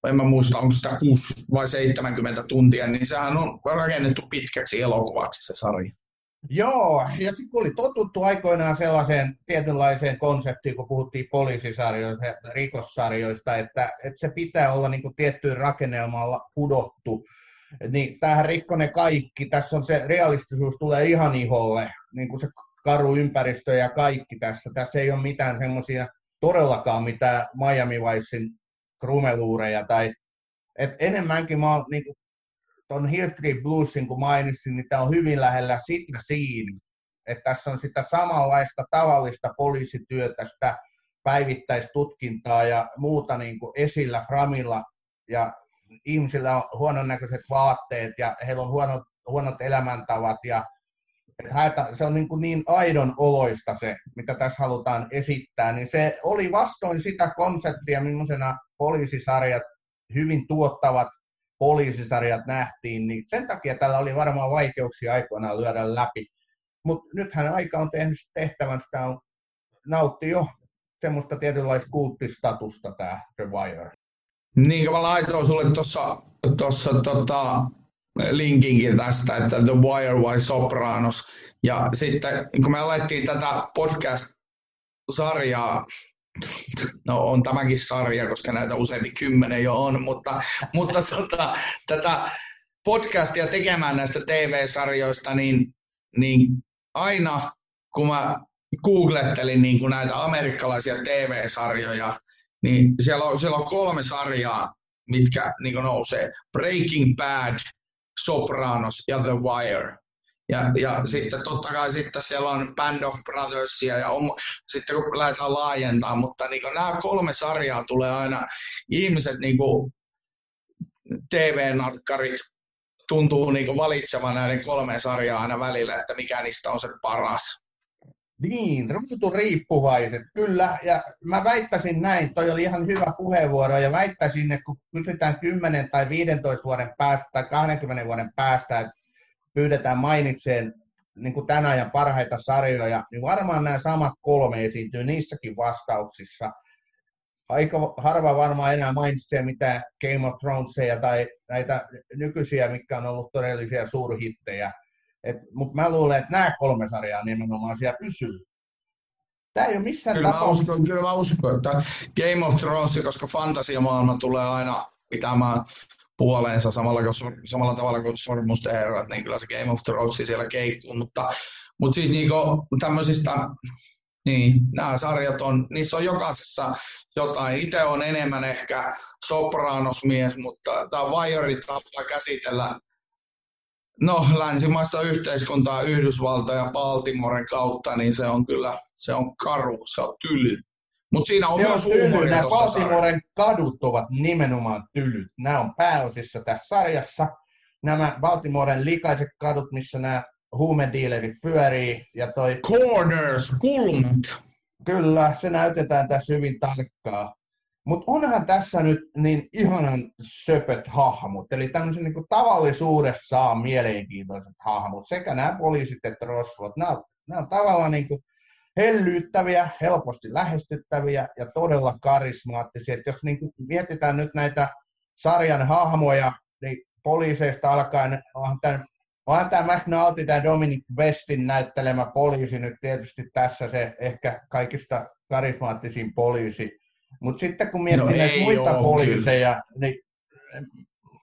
en mä muista, onko sitä 6 vai 70 tuntia, niin sehän on rakennettu pitkäksi elokuvaksi se sarja. Joo, ja sitten kun oli totuttu aikoinaan sellaiseen tietynlaiseen konseptiin, kun puhuttiin poliisisarjoista ja rikossarjoista, että, että se pitää olla niin kuin tiettyyn rakennelmalla pudottu, niin tämähän rikkonen kaikki, tässä on se realistisuus tulee ihan iholle, niin kuin se karu ympäristö ja kaikki tässä. Tässä ei ole mitään semmoisia todellakaan mitään Miami Vicein krumeluureja tai et enemmänkin mä oon niin tuon Hill Street Bluesin, kun mainitsin, niin tämä on hyvin lähellä sitä siinä, että tässä on sitä samanlaista tavallista poliisityötä, sitä päivittäistutkintaa ja muuta niin kuin esillä Framilla. Ja ihmisillä on huononnäköiset vaatteet ja heillä on huonot, huonot elämäntavat ja se on niin, kuin niin aidon oloista se, mitä tässä halutaan esittää, niin se oli vastoin sitä konseptia, millaisena poliisisarjat, hyvin tuottavat poliisisarjat nähtiin, niin sen takia tällä oli varmaan vaikeuksia aikoinaan lyödä läpi. Mutta nythän aika on tehnyt tehtävän, sitä on, nautti jo semmoista tietynlaista kulttistatusta tämä The Wire. Niin mä laitoin sulle tuossa tota, linkinkin tästä, että The Wire vai Sopranos. Ja sitten kun me alettiin tätä podcast-sarjaa, no on tämäkin sarja, koska näitä useampi kymmenen jo on, mutta, mutta tota, tätä podcastia tekemään näistä TV-sarjoista, niin, niin aina kun mä googlettelin niin kuin näitä amerikkalaisia TV-sarjoja, niin siellä on, siellä on kolme sarjaa, mitkä niin nousee. Breaking Bad, Sopranos ja The Wire. Ja, ja sitten totta kai sitten siellä on Band of Brothersia ja on, sitten kun lähdetään laajentaa, mutta niin nämä kolme sarjaa tulee aina, ihmiset niin kuin TV-narkkarit tuntuu niin valitsevan näiden kolme sarjaa aina välillä, että mikä niistä on se paras. Niin, ruutu riippuvaiset, kyllä. Ja mä väittäisin näin, toi oli ihan hyvä puheenvuoro, ja väittäisin, että kun kysytään 10 tai 15 vuoden päästä tai 20 vuoden päästä, että pyydetään mainitseen niin kuin tämän ajan parhaita sarjoja, niin varmaan nämä samat kolme esiintyy niissäkin vastauksissa. Aika harva varmaan enää mainitsee mitään Game of Thronesia tai näitä nykyisiä, mitkä on ollut todellisia suurhittejä mutta mä luulen, että nämä kolme sarjaa nimenomaan siellä pysyy. Tämä ei ole missään kyllä tapauksessa... Mä uskon, kyllä mä uskon, että Game of Thrones, koska fantasiamaailma tulee aina pitämään puoleensa samalla, samalla tavalla kuin Sormusten herrat, niin kyllä se Game of Thrones siellä keikkuu, mutta, mutta siis niinku tämmöisistä, niin nämä sarjat on, niissä on jokaisessa jotain. Itse on enemmän ehkä sopranosmies, mutta tämä Wire tapa käsitellä No, länsimaista yhteiskuntaa Yhdysvalta ja Baltimoren kautta, niin se on kyllä, se on karu, se on tyly. Mutta siinä on se myös on tyly. Nämä Baltimoren kadut ovat nimenomaan tylyt. Nämä on pääosissa tässä sarjassa. Nämä Baltimoren likaiset kadut, missä nämä huumedealerit pyörii. Ja toi... Corners, kulmat. Kyllä, se näytetään tässä hyvin tarkkaa. Mutta onhan tässä nyt niin ihanan söpöt hahmot, eli tämmöisen niin tavallisuudessaan mielenkiintoiset hahmot, sekä nämä poliisit että rosvot. Nämä, nämä on tavallaan niin hellyyttäviä, helposti lähestyttäviä ja todella karismaattisia. Et jos niin mietitään nyt näitä sarjan hahmoja, niin poliiseista alkaen onhan tämä Onhan tämä McNulty, tämä Dominic Westin näyttelemä poliisi nyt tietysti tässä se ehkä kaikista karismaattisin poliisi. Mutta sitten kun miettii no näitä muita ole, poliiseja, kyllä. niin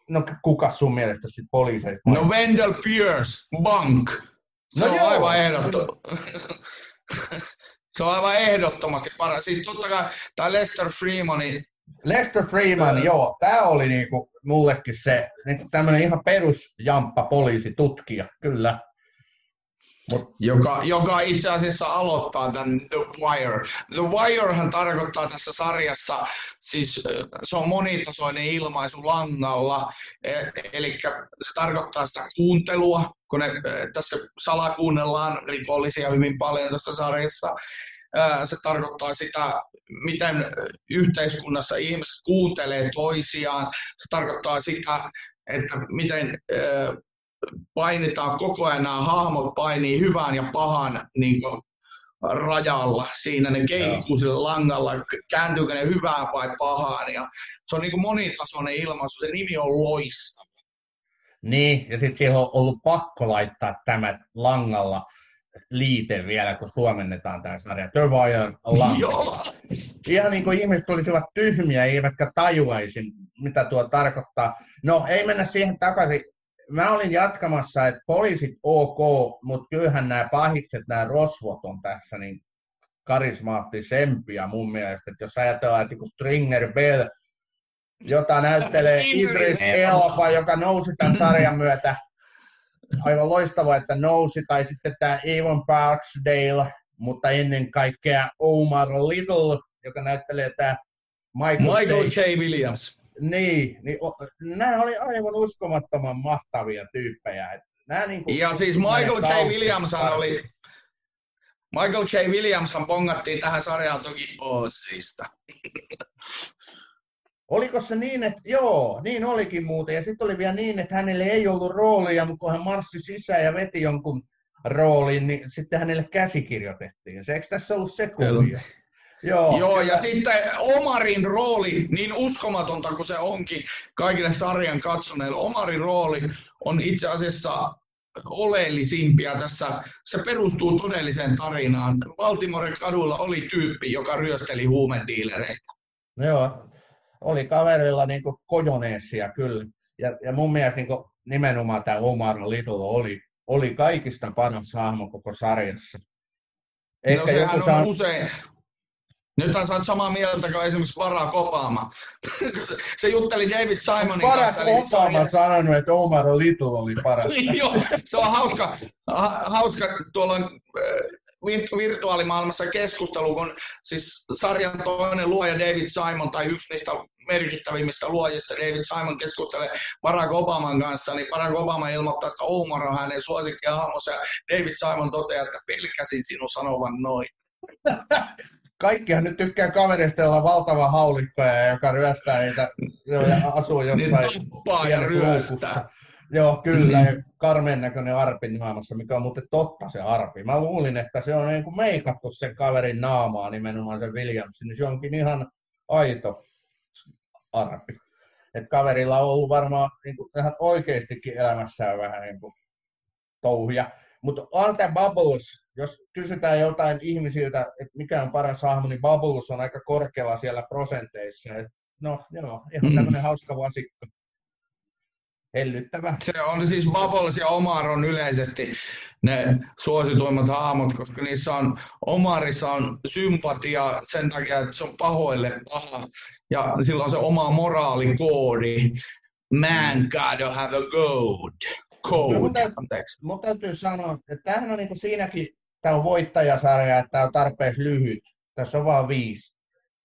no kuka sun mielestä sitten poliiseista? No Wendell Pierce, Bank. Se no on joo, aivan ehdottomasti. se on aivan ehdottomasti paras. Siis totta kai tämä Lester Freeman. Lester Freeman, äh, joo. Tämä oli niinku mullekin se niinku tämmöinen ihan perusjamppa poliisi, tutkija, kyllä. Mut. Joka, joka itse asiassa aloittaa tämän The Wire. The Wirehan tarkoittaa tässä sarjassa, siis se on monitasoinen ilmaisu langalla, e, eli se tarkoittaa sitä kuuntelua, kun ne, tässä salakuunnellaan rikollisia hyvin paljon tässä sarjassa. Se tarkoittaa sitä, miten yhteiskunnassa ihmiset kuuntelee toisiaan. Se tarkoittaa sitä, että miten painitaan koko ajan, nämä hahmot painii hyvän ja pahan niin kuin, rajalla. Siinä ne keikkuu sillä langalla, kääntyykö ne hyvään vai pahaan. Ja se on niin kuin monitasoinen ilmaisu, se nimi on loistava. Niin, ja sitten siihen on ollut pakko laittaa tämä langalla liite vielä, kun suomennetaan tämä sarja. The Wire Joo. Ihan niin kuin ihmiset olisivat tyhmiä, eivätkä tajuaisi, mitä tuo tarkoittaa. No, ei mennä siihen takaisin. Mä olin jatkamassa, että poliisit ok, mutta kyllähän nämä pahikset, nämä rosvot on tässä niin karismaattisempia mun mielestä. Että jos ajatellaan, että Stringer Bell, jota näyttelee Idris Elba, joka nousi tämän sarjan myötä aivan loistava, että nousi, tai sitten tämä Avon Parksdale, mutta ennen kaikkea Omar Little, joka näyttelee tämä Michael, Michael J. Williams. Niin, niin nämä oli aivan uskomattoman mahtavia tyyppejä. Nämä niin kuin, ja siis Michael J. Williams oli, Michael J. Williams pongattiin tähän sarjaan toki Ossista. Oliko se niin, että joo, niin olikin muuten. Ja sitten oli vielä niin, että hänelle ei ollut roolia, mutta kun hän marssi sisään ja veti jonkun roolin, niin sitten hänelle käsikirjoitettiin. Se, eikö tässä ollut se kuvio? Joo, Joo ja sitten Omarin rooli, niin uskomatonta kuin se onkin kaikille sarjan katsoneille, Omarin rooli on itse asiassa oleellisimpia tässä. Se perustuu todelliseen tarinaan. Baltimore kadulla oli tyyppi, joka ryösteli huumediilereitä. Joo, oli kaverilla niin kojoneessia kyllä. Ja, ja mun mielestä niin nimenomaan tämä Omar Little oli, oli kaikista paras hahmo koko sarjassa. Ehkä no sehän on saa... usein, Nythän sä oot samaa mieltä kuin esimerkiksi Barack Obama. se jutteli David Simonin Barack kanssa. Barack Obama on sanonut, että Omar Little oli paras. Joo, se on hauska, hauska tuolla virtuaalimaailmassa keskustelu, kun siis sarjan toinen luoja David Simon tai yksi niistä merkittävimmistä luojista David Simon keskustelee Barack Obaman kanssa, niin Barack Obama ilmoittaa, että Omar on hänen suosikkihahmonsa ja David Simon toteaa, että pelkäsin sinun sanovan noin. Kaikkihan nyt tykkää kaverista, jolla on valtava haulikko ja joka ryöstää niitä ja asuu jossain. Niin tappaa ja ryöstää. Joo, kyllä. Ja karmeen näköinen arpin naamassa, mikä on muuten totta se arpi. Mä luulin, että se on niin kuin meikattu sen kaverin naamaa, nimenomaan sen Williamsin, niin se onkin ihan aito arpi. Et kaverilla on ollut varmaan niin kuin, ihan oikeastikin elämässään vähän niin kuin, touhia. Mutta tämä Bubbles, jos kysytään jotain ihmisiltä, että mikä on paras hahmo, niin Bubbles on aika korkealla siellä prosenteissa. Et, no joo, ihan mm. tämmöinen hauska vasikko hellyttävä. Se on siis Bubbles ja Omar on yleisesti ne suosituimmat hahmot, koska niissä on, Omarissa on sympatia sen takia, että se on pahoille paha. Ja silloin se oma moraalikoodi. Man gotta have a code. Code, no, mutta, anteeksi. Mutta täytyy sanoa, että tämähän on niin kuin siinäkin, tämä on voittajasarja, että tämä on tarpeeksi lyhyt. Tässä on vain viisi.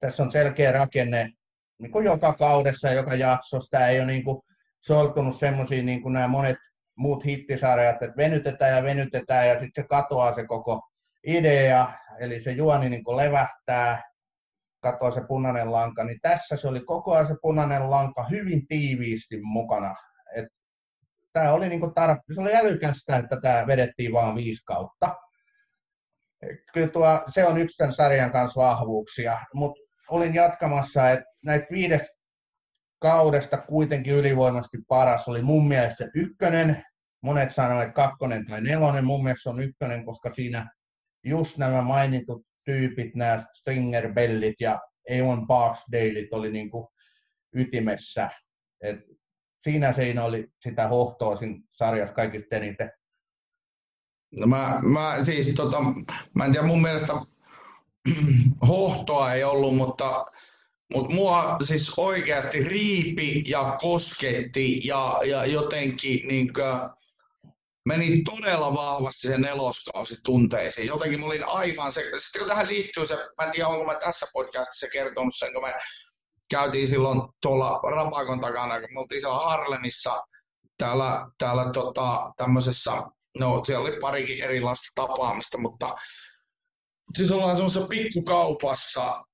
Tässä on selkeä rakenne niin kuin joka kaudessa joka jaksossa. Tämä ei ole niin kuin sortunut semmoisiin niin kuin nämä monet muut hittisarjat, että venytetään ja venytetään ja sitten se katoaa se koko idea, eli se juoni niin kuin levähtää, katoaa se punainen lanka, niin tässä se oli koko ajan se punainen lanka hyvin tiiviisti mukana. Tämä oli niin kuin tarp- se oli älykästä, että tämä vedettiin vain viisi kautta. Kyllä tuo, se on yksi tämän sarjan kanssa vahvuuksia, mutta olin jatkamassa, että näitä viides kaudesta kuitenkin ylivoimasti paras oli mun mielestä ykkönen. Monet sanoivat, että kakkonen tai nelonen. Mun mielestä on ykkönen, koska siinä just nämä mainitut tyypit, nämä Stringer Bellit ja Eon Parksdaleit oli niin kuin ytimessä. Et siinä siinä oli sitä hohtoa siinä sarjassa kaikista eniten. No mä, mä, siis tota, mä en tiedä, mun mielestä hohtoa ei ollut, mutta mutta mua siis oikeasti riipi ja kosketti ja, ja jotenkin niin meni todella vahvasti se neloskausi tunteisiin. Jotenkin mä olin aivan se, sitten kun tähän liittyy se, mä en tiedä onko mä tässä podcastissa kertonut sen, kun me käytiin silloin tuolla Rapakon takana, kun me oltiin siellä Harlemissa täällä, täällä tota, tämmöisessä, no siellä oli parikin erilaista tapaamista, mutta siis ollaan semmoisessa pikkukaupassa,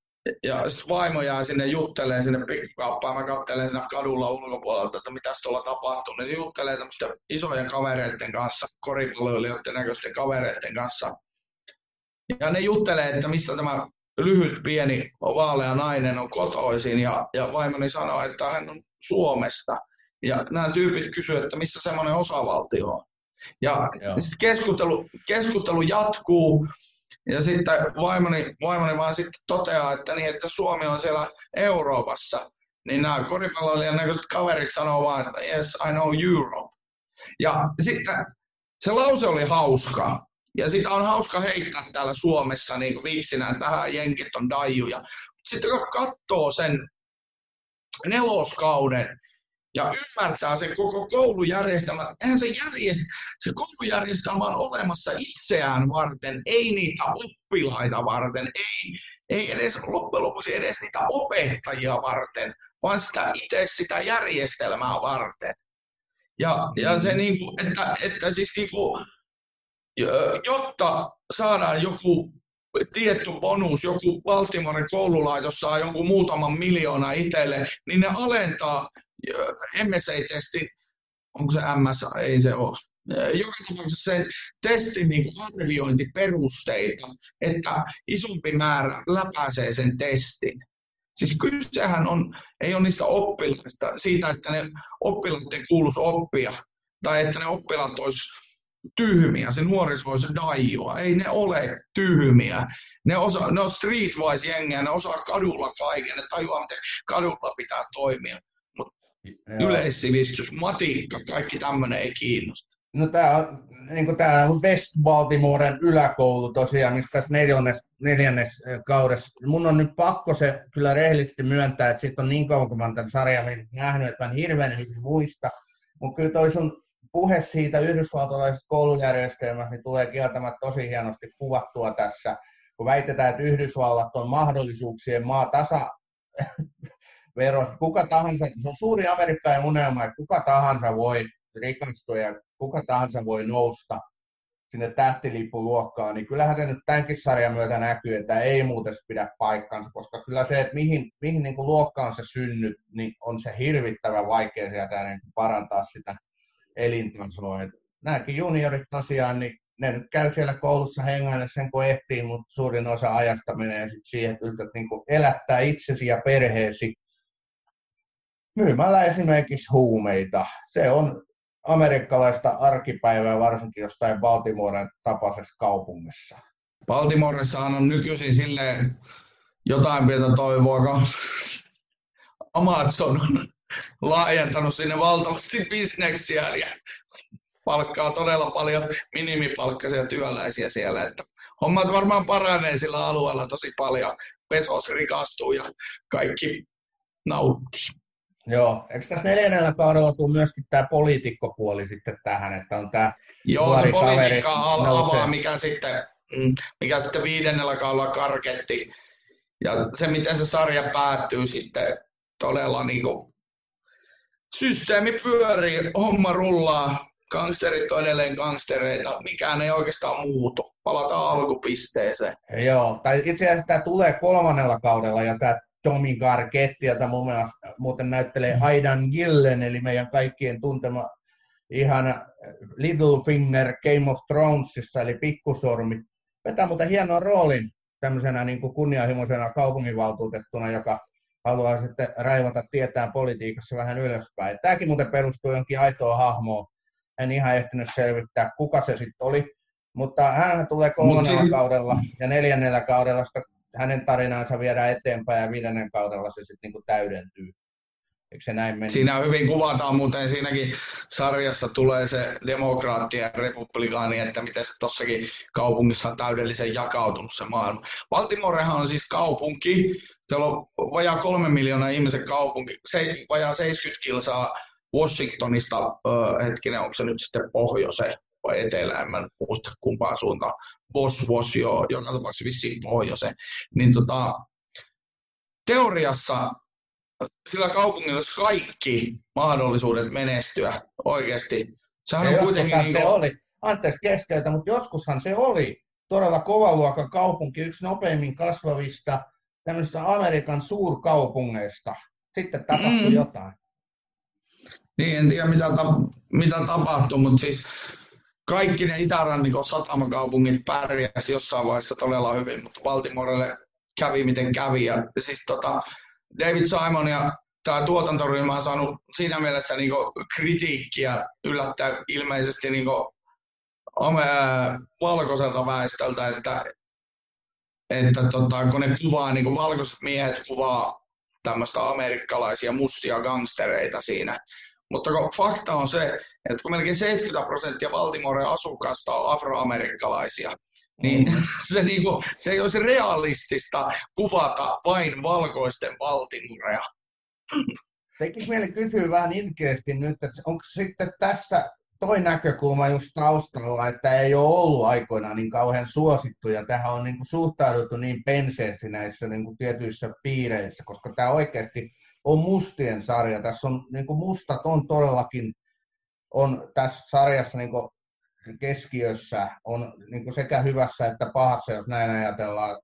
ja sitten vaimo jää sinne juttelee sinne pikkukauppaan, mä katselen sinne kadulla ulkopuolelta, että mitä tuolla tapahtuu, niin se juttelee tämmöisten isojen kavereiden kanssa, koripalloilijoiden näköisten kavereiden kanssa. Ja ne juttelee, että mistä tämä lyhyt, pieni, vaalea nainen on kotoisin, ja, ja vaimoni sanoo, että hän on Suomesta. Ja nämä tyypit kysyivät, että missä semmoinen osavaltio on. Ja sitten keskustelu, keskustelu jatkuu, ja sitten vaimoni, vaimoni vaan sitten toteaa, että, niin, että Suomi on siellä Euroopassa. Niin nämä koripalloilijan näköiset kaverit sanoo vaan, että yes, I know Europe. Ja sitten se lause oli hauska. Ja sitä on hauska heittää täällä Suomessa niin viiksinä, että tähän jenkit on daijuja. Sitten kun katsoo sen neloskauden ja ymmärtää sen koko koulujärjestelmän, eihän se, järjest, se koulujärjestelmä on olemassa itseään varten, ei niitä oppilaita varten, ei, ei edes loppujen lopuksi edes niitä opettajia varten, vaan sitä itse sitä järjestelmää varten. Ja, ja se niin kuin, että, että siis niin kuin, jotta saadaan joku tietty bonus, joku Baltimoren koululaitos saa jonkun muutaman miljoona itselle, niin ne alentaa MSA-testin, onko se MS, ei se ole, joka tapauksessa sen testin niin arviointiperusteita, että isompi määrä läpäisee sen testin. Siis kysehän on, ei ole niistä oppilaista, siitä, että ne oppilaiden kuuluisi oppia, tai että ne oppilaat olisi tyhmiä, se nuoriso voisi daijua. Ei ne ole tyhmiä. Ne, osa, ne on streetwise jengiä, ne osaa kadulla kaiken, ne tajuaa, miten kadulla pitää toimia. Yleissivistys, matikka, kaikki tämmöinen ei kiinnosta. No tämä on niin tämä West Baltimoren yläkoulu tosiaan, mistä tässä neljännes, neljännes kaudessa. Mun on nyt pakko se kyllä rehellisesti myöntää, että siitä on niin kauan, kun mä tämän sarjan nähnyt, että mä en hirveän hyvin muista. Mutta kyllä toi sun puhe siitä yhdysvaltalaisesta koulujärjestelmästä niin tulee kieltämättä tosi hienosti kuvattua tässä, kun väitetään, että Yhdysvallat on mahdollisuuksien maa tasa verossa. Kuka tahansa, se on suuri amerikkalainen unelma, että kuka tahansa voi rikastua ja kuka tahansa voi nousta sinne tähtilippuluokkaan, niin kyllähän se nyt tämänkin sarjan myötä näkyy, että ei muuten pidä paikkansa, koska kyllä se, että mihin, mihin niin kuin luokkaan se synnyt, niin on se hirvittävän vaikea sieltä niin parantaa sitä elintasoa. Et nämäkin juniorit tosiaan, niin ne nyt käy siellä koulussa hengaille sen kun ehtii, mutta suurin osa ajasta menee sit siihen, että yrität niin elättää itsesi ja perheesi myymällä esimerkiksi huumeita. Se on amerikkalaista arkipäivää, varsinkin jostain Baltimoren tapaisessa kaupungissa. Baltimoressahan on nykyisin sille jotain pientä toivoa, kun Amazon on laajentanut sinne valtavasti bisneksiä ja palkkaa todella paljon minimipalkkaisia työläisiä siellä. Että hommat varmaan paranee sillä alueella tosi paljon. Pesos rikastuu ja kaikki nauttii. Joo, eikö tässä neljännellä kaudella tule myöskin tämä poliitikkopuoli sitten tähän, että on tämä Joo, se politiikka avaa, mikä sitten, mm, mikä sitten viidennellä kaudella karketti. Ja se, miten se sarja päättyy sitten todella niin kuin, systeemi pyörii, homma rullaa, gangsterit on edelleen gangstereita, mikään ei oikeastaan muutu. Palataan alkupisteeseen. Joo, tai itse asiassa tämä tulee kolmannella kaudella ja tämä Tommy Gargetti, jota muuten näyttelee mm. Aidan Gillen, eli meidän kaikkien tuntema ihan Littlefinger Game of Thronesissa, eli pikkusormi. Vetää muuten hienon roolin tämmöisenä niin kuin kunnianhimoisena kaupunginvaltuutettuna, joka haluaa sitten raivata tietään politiikassa vähän ylöspäin. Tämäkin muuten perustuu jonkin aitoon hahmoon. En ihan ehtinyt selvittää, kuka se sitten oli. Mutta hän tulee kolmannella Mut kaudella ja neljännellä kaudella sitä hänen tarinansa viedään eteenpäin ja viidennen kaudella se sitten niinku täydentyy. Eikö se näin? Siinä hyvin kuvataan muuten siinäkin sarjassa tulee se demokraattien ja republikaani, että miten se tossakin kaupungissa on täydellisen jakautunut se maailma. Baltimorehan on siis kaupunki, siellä on vajaa kolme miljoonaa ihmisen kaupunki, se, vajaa 70 kilsaa Washingtonista, äh, hetkinen, onko se nyt sitten pohjoiseen vai etelään, en mä muista kumpaan suuntaan, Bosvos jo, joka tapauksessa vissiin pohjoiseen, niin tota, teoriassa sillä kaupungilla olisi kaikki mahdollisuudet menestyä oikeasti. Sehän on kuitenkin... Niin se oli, anteeksi keskeytä, mutta joskushan se oli todella kovaluokan kaupunki, yksi nopeimmin kasvavista tämmöistä Amerikan suurkaupungeista. Sitten tapahtui mm. jotain. Niin, en tiedä mitä, ta- mitä tapahtui, mutta siis kaikki ne itärannikon satamakaupungit pärjäsi jossain vaiheessa todella hyvin, mutta Baltimorelle kävi miten kävi. Ja siis tota, David Simon ja tämä tuotantoryhmä on saanut siinä mielessä niin kritiikkiä yllättää ilmeisesti niin valkoiselta väestöltä, että, että tota, kun ne kuvaa, niin valkoiset miehet kuvaa tämmöistä amerikkalaisia mustia gangstereita siinä. Mutta fakta on se, että kun melkein 70 prosenttia Baltimoren asukasta on afroamerikkalaisia, niin mm. se, niin kuin, se ei olisi realistista kuvata vain valkoisten Baltimorea. Tekisi mieli kysyä vähän ilkeästi nyt, että onko sitten tässä toi näkökulma just taustalla, että ei ole ollut aikoinaan niin kauhean suosittuja. Tähän on niin kuin suhtauduttu niin penseesti näissä niin kuin tietyissä piireissä, koska tämä oikeasti on mustien sarja. Tässä on niin kuin mustat on todellakin on tässä sarjassa niin kuin keskiössä, on niin kuin sekä hyvässä että pahassa, jos näin ajatellaan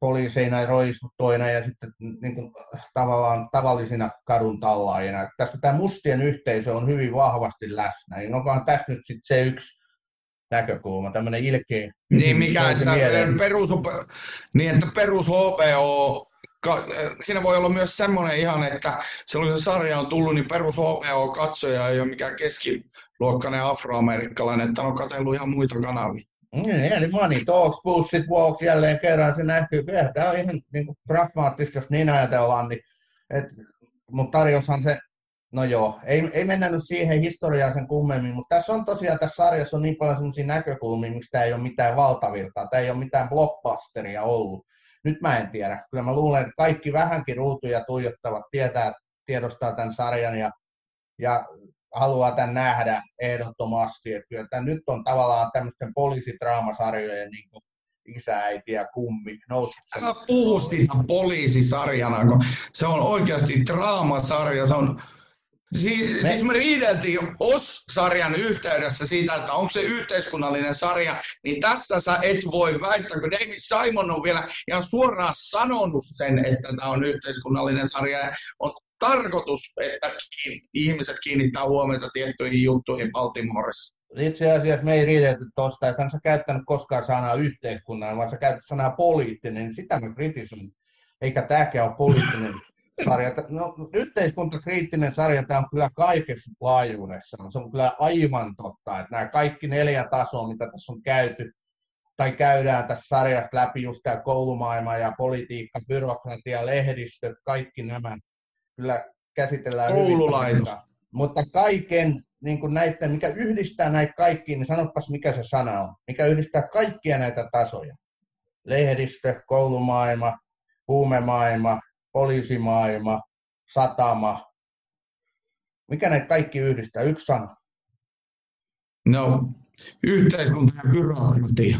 poliiseina roistuttuina ja sitten niin kuin, tavallaan tavallisina kadun tallaajina. Tässä tämä mustien yhteisö on hyvin vahvasti läsnä. Niin onkohan tässä nyt sitten se yksi näkökulma, tämmöinen ilkeä. Niin, mikä, että perus, niin, että perus HPO siinä voi olla myös semmoinen ihan, että silloin se sarja on tullut, niin perus HPO-katsoja ei ole mikään keskiluokkainen afroamerikkalainen, että on katsellut ihan muita kanavia. Niin, eli money talks, bullshit walks jälleen kerran, se näkyy. Kyllä tämä on ihan niin kuin pragmaattista, jos niin ajatellaan. Niin, et, mutta tarjoshan se, no joo, ei, ei mennä nyt siihen historiaan sen kummemmin, mutta tässä on tosiaan, tässä sarjassa on niin paljon sellaisia näkökulmia, miksi tämä ei ole mitään valtavirtaa, tämä ei ole mitään blockbusteria ollut. Nyt mä en tiedä. Kyllä mä luulen, että kaikki vähänkin ruutuja tuijottavat tietää, tiedostaa tämän sarjan ja, ja haluaa tämän nähdä ehdottomasti. Että kyllä tämä nyt on tavallaan tämmöisten poliisitraamasarjojen niin kuin isä, äiti ja kummi Älä puhu siitä poliisisarjana, kun se on oikeasti draamasarja. Se on, Siis me, siis me riideltiin OS-sarjan yhteydessä siitä, että onko se yhteiskunnallinen sarja, niin tässä sä et voi väittää, kun David Simon on vielä ihan suoraan sanonut sen, että tämä on yhteiskunnallinen sarja. Ja on tarkoitus, että ihmiset kiinnittää huomiota tiettyihin juttuihin Baltimoressa. Itse asiassa me ei riitetty tuosta, että sä käyttänyt koskaan sanaa yhteiskunnan, vaan sä käytät sanaa poliittinen, sitä mä kritisoin. Eikä tämäkään ole poliittinen sarja. No, yhteiskuntakriittinen sarja tämä on kyllä kaikessa laajuudessa. Se on kyllä aivan totta, että nämä kaikki neljä tasoa, mitä tässä on käyty, tai käydään tässä sarjassa läpi just tämä koulumaailma ja politiikka, byrokratia, lehdistö, kaikki nämä kyllä käsitellään Koululaitos. hyvin. Mutta kaiken, niin kuin näiden, mikä yhdistää näitä kaikkiin, niin sanopas mikä se sana on. Mikä yhdistää kaikkia näitä tasoja. Lehdistö, koulumaailma, huumemaailma, poliisimaailma, satama. Mikä näitä kaikki yhdistää? Yksi sana. No, yhteiskunta ja byrokratia.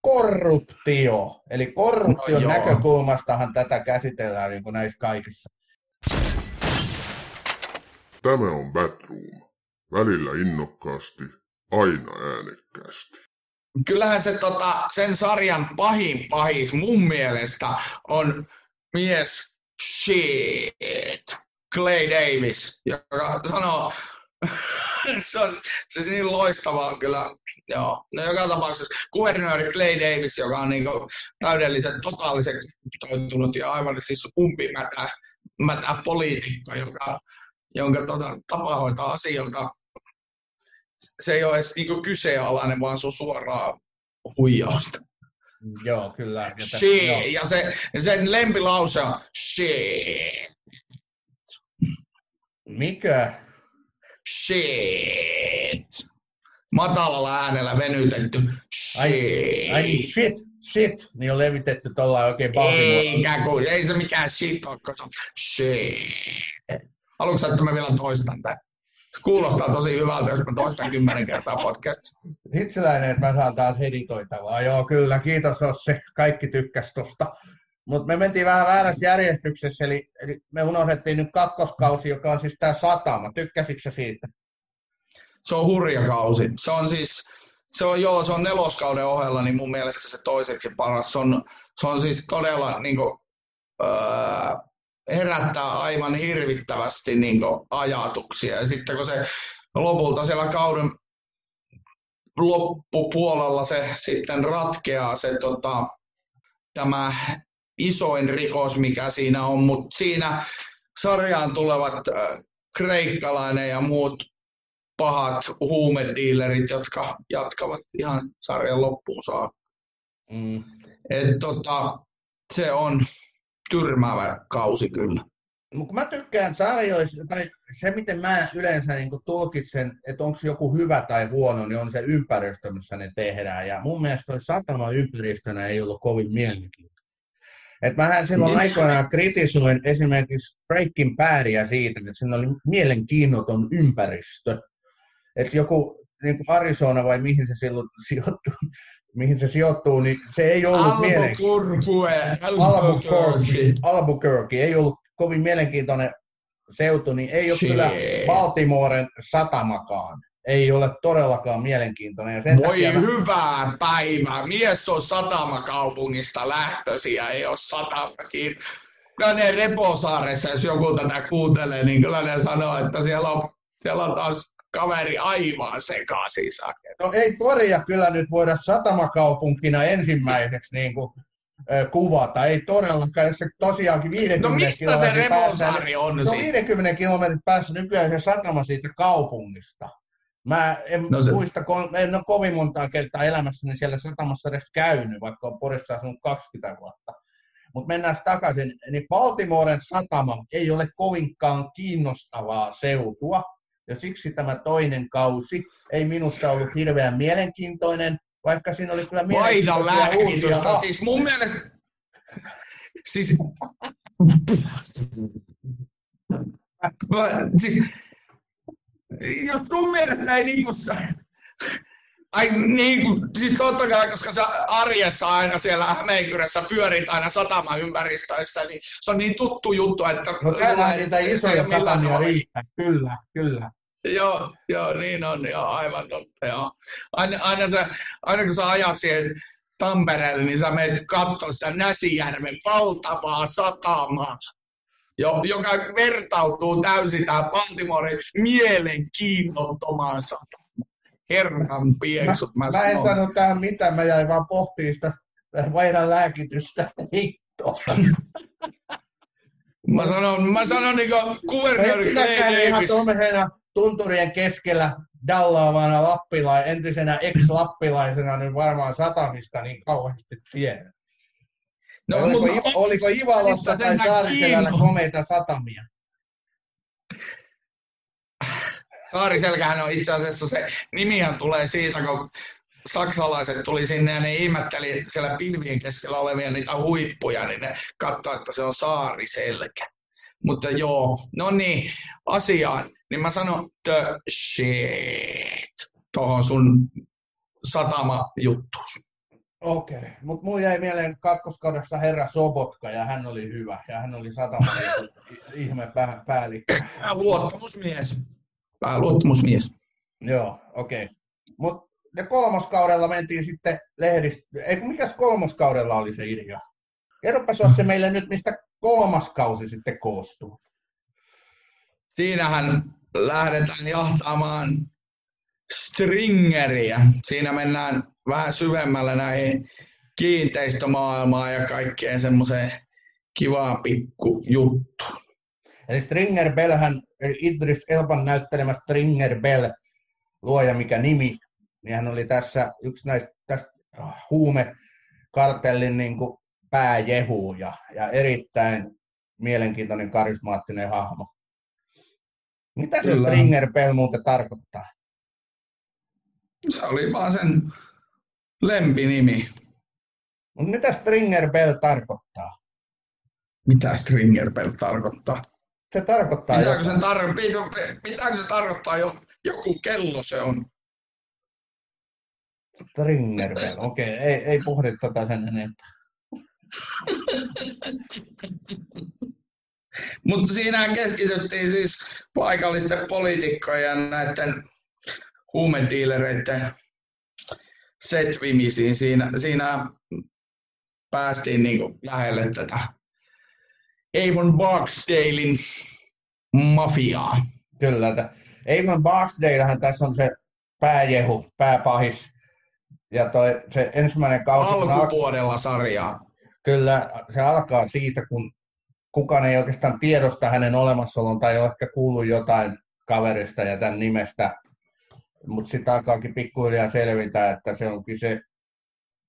Korruptio. Eli korruption no, näkökulmastahan tätä käsitellään niin kuin näissä kaikissa. Tämä on Batroom. Välillä innokkaasti, aina äänekkäästi. Kyllähän se tota, sen sarjan pahin pahis mun mielestä on mies shit, Clay Davis, joka sanoo, se on, se on niin loistavaa kyllä. Joo. No joka tapauksessa kuvernööri Clay Davis, joka on niin täydellisen, totaalisen toitunut ja aivan siis umpimätä mätä poliitikko, joka, jonka tota, tapa hoitaa asioita, se ei ole edes niin kyseenalainen, vaan se on suoraa huijausta. Joo, kyllä. Joo. ja se, sen lempilause on shit. Mikä? Shit. Matalalla äänellä venytetty. Shit. Ai, ai niin, shit, shit, niin on levitetty tuolla oikein Eikä kun, ei se mikään shit ole, kun se on shit. Haluatko että mä vielä toistan tämän? Kuulostaa tosi hyvältä, jos mä toistan kymmenen kertaa podcast. Itseläinen, että mä saan taas editoitavaa. Joo, kyllä. Kiitos Ossi. Kaikki tykkäs tosta. Mutta me mentiin vähän väärässä järjestyksessä, eli, eli me unohdettiin nyt kakkoskausi, joka on siis tämä satama. Tykkäsitkö siitä? Se on hurja kausi. Se on siis, se on joo, se on neloskauden ohella, niin mun mielestä se toiseksi paras. Se on, se on siis todella niin kuin, öö, herättää aivan hirvittävästi niin ajatuksia. Ja sitten kun se lopulta siellä kauden loppupuolella se sitten ratkeaa se tota, tämä isoin rikos, mikä siinä on, mutta siinä sarjaan tulevat äh, kreikkalainen ja muut pahat huumediilerit, jotka jatkavat ihan sarjan loppuun saakka. Mm. Et, tota, se on tyrmäävä kausi kyllä. Mutta mä tykkään sarjoista, tai se miten mä yleensä niin tulkitsen, että onko joku hyvä tai huono, niin on se ympäristö, missä ne tehdään. Ja mun mielestä toi satama ympäristönä ei ollut kovin mielenkiintoinen. Et mähän silloin niin. aikoinaan kritisoin esimerkiksi Breaking Badia siitä, että siinä oli mielenkiinnoton ympäristö. Että joku niin kuin Arizona vai mihin se silloin sijoittuu, mihin se sijoittuu, niin se ei ollut mielenkiintoinen. Albuquerque. Albuquerque ei ollut kovin mielenkiintoinen seutu, niin ei ole Shit. kyllä Baltimoren satamakaan. Ei ole todellakaan mielenkiintoinen. Ja sen Voi hyvää päivää. Mies on satamakaupungista lähtöisin ja ei ole satamakin. Kyllä ne Reposaaressa, jos joku tätä kuuntelee, niin kyllä ne sanoo, että siellä on, siellä on taas kaveri aivan sekaisin No ei Poria kyllä nyt voida satamakaupunkina ensimmäiseksi niin kuin, kuvata. Ei todellakaan, se tosiaankin 50 No mistä se Remonsaari on? No 50 kilometrin päässä nykyään se satama siitä kaupungista. Mä en no se... muista, en ole kovin montaa kertaa elämässäni siellä satamassa edes käynyt, vaikka on Porissa asunut 20 vuotta. Mutta mennään takaisin, niin Baltimoren satama ei ole kovinkaan kiinnostavaa seutua, ja siksi tämä toinen kausi ei minusta ollut hirveän mielenkiintoinen, vaikka siinä oli kyllä Vaidan lääkitystä, siis mun mielestä... Siis... siis jos sun mielestä ei niin Ai niin, siis totta kai, koska sä arjessa aina siellä Hämeenkyrässä pyörit aina satamaympäristöissä, niin se on niin tuttu juttu, että... No täällä niitä isoja satamia riittää, kyllä, kyllä. Joo, joo, niin on, joo, aivan totta, joo. Aina, aina, sä, aina kun sä ajat siihen Tampereelle, niin sä menet katsoa sitä Näsijärven valtavaa satamaa, jo, joka vertautuu täysin tähän Baltimoren mielenkiinnottomaan satamaan. Herran pieksut, mä, mä, mä en sano tähän mitään, mä jäin vaan pohtimaan sitä vairan lääkitystä. Hitto. mä sanon, mä sanon niin kuin kuvernööri Clay Davis tunturien keskellä dallaavana lappila, entisenä ex-lappilaisena niin varmaan satamista niin kauheasti tiedä. No, oliko, mutta, oliko Ivalossa tai Saariselällä komeita satamia? Saariselkähän on itse asiassa se, nimihän tulee siitä, kun saksalaiset tuli sinne ja ne ihmetteli siellä pilvien keskellä olevia niitä huippuja, niin ne katsoivat, että se on saariselkä. Mutta joo, no niin, asiaan. Niin mä sanon the shit tuohon sun satama juttuus. Okei, okay. mutta mun jäi mieleen kakkoskaudessa herra Sobotka ja hän oli hyvä ja hän oli satama ihme pää, päällikkö. Luottamusmies. Pääluottamusmies. Joo, okei. Okay. Mut ja kolmoskaudella mentiin sitten lehdistä. Ei mikäs kolmoskaudella oli se idea? Kerropas se meille nyt, mistä kolmas kausi sitten koostuu? Siinähän lähdetään jahtaamaan stringeriä. Siinä mennään vähän syvemmälle näihin kiinteistömaailmaan ja kaikkeen semmoiseen kivaan pikku juttu. Eli Stringer Bellhän, Idris Elban näyttelemä Stringer Bell, luoja mikä nimi, niin hän oli tässä yksi näistä tästä huumekartellin niin kuin pääjehu ja, ja erittäin mielenkiintoinen, karismaattinen hahmo. Mitä se Stringer Bell muuten tarkoittaa? Se oli vaan sen lempinimi. Mutta mitä Stringer Bell tarkoittaa? Mitä Stringer Bell tarkoittaa? Se tarkoittaa Pitääkö, sen tar- pitääkö se tarkoittaa jo, joku kello se on? Stringer okei, okay. ei, ei pohdi tätä sen enempää. Mutta siinä keskityttiin siis paikallisten poliitikkojen ja näiden huumediilereiden setvimisiin. Siinä, siinä päästiin niin lähelle tätä Avon Barksdalein mafiaa. Kyllä, että Avon Barksdalehän tässä on se pääjehu, pääpahis. Ja toi, se ensimmäinen kausi... Alkupuolella sarjaa Kyllä se alkaa siitä, kun kukaan ei oikeastaan tiedosta hänen olemassaolon tai ole ehkä kuullut jotain kaverista ja tämän nimestä. Mutta sitten alkaakin pikkuhiljaa selvitä, että se onkin se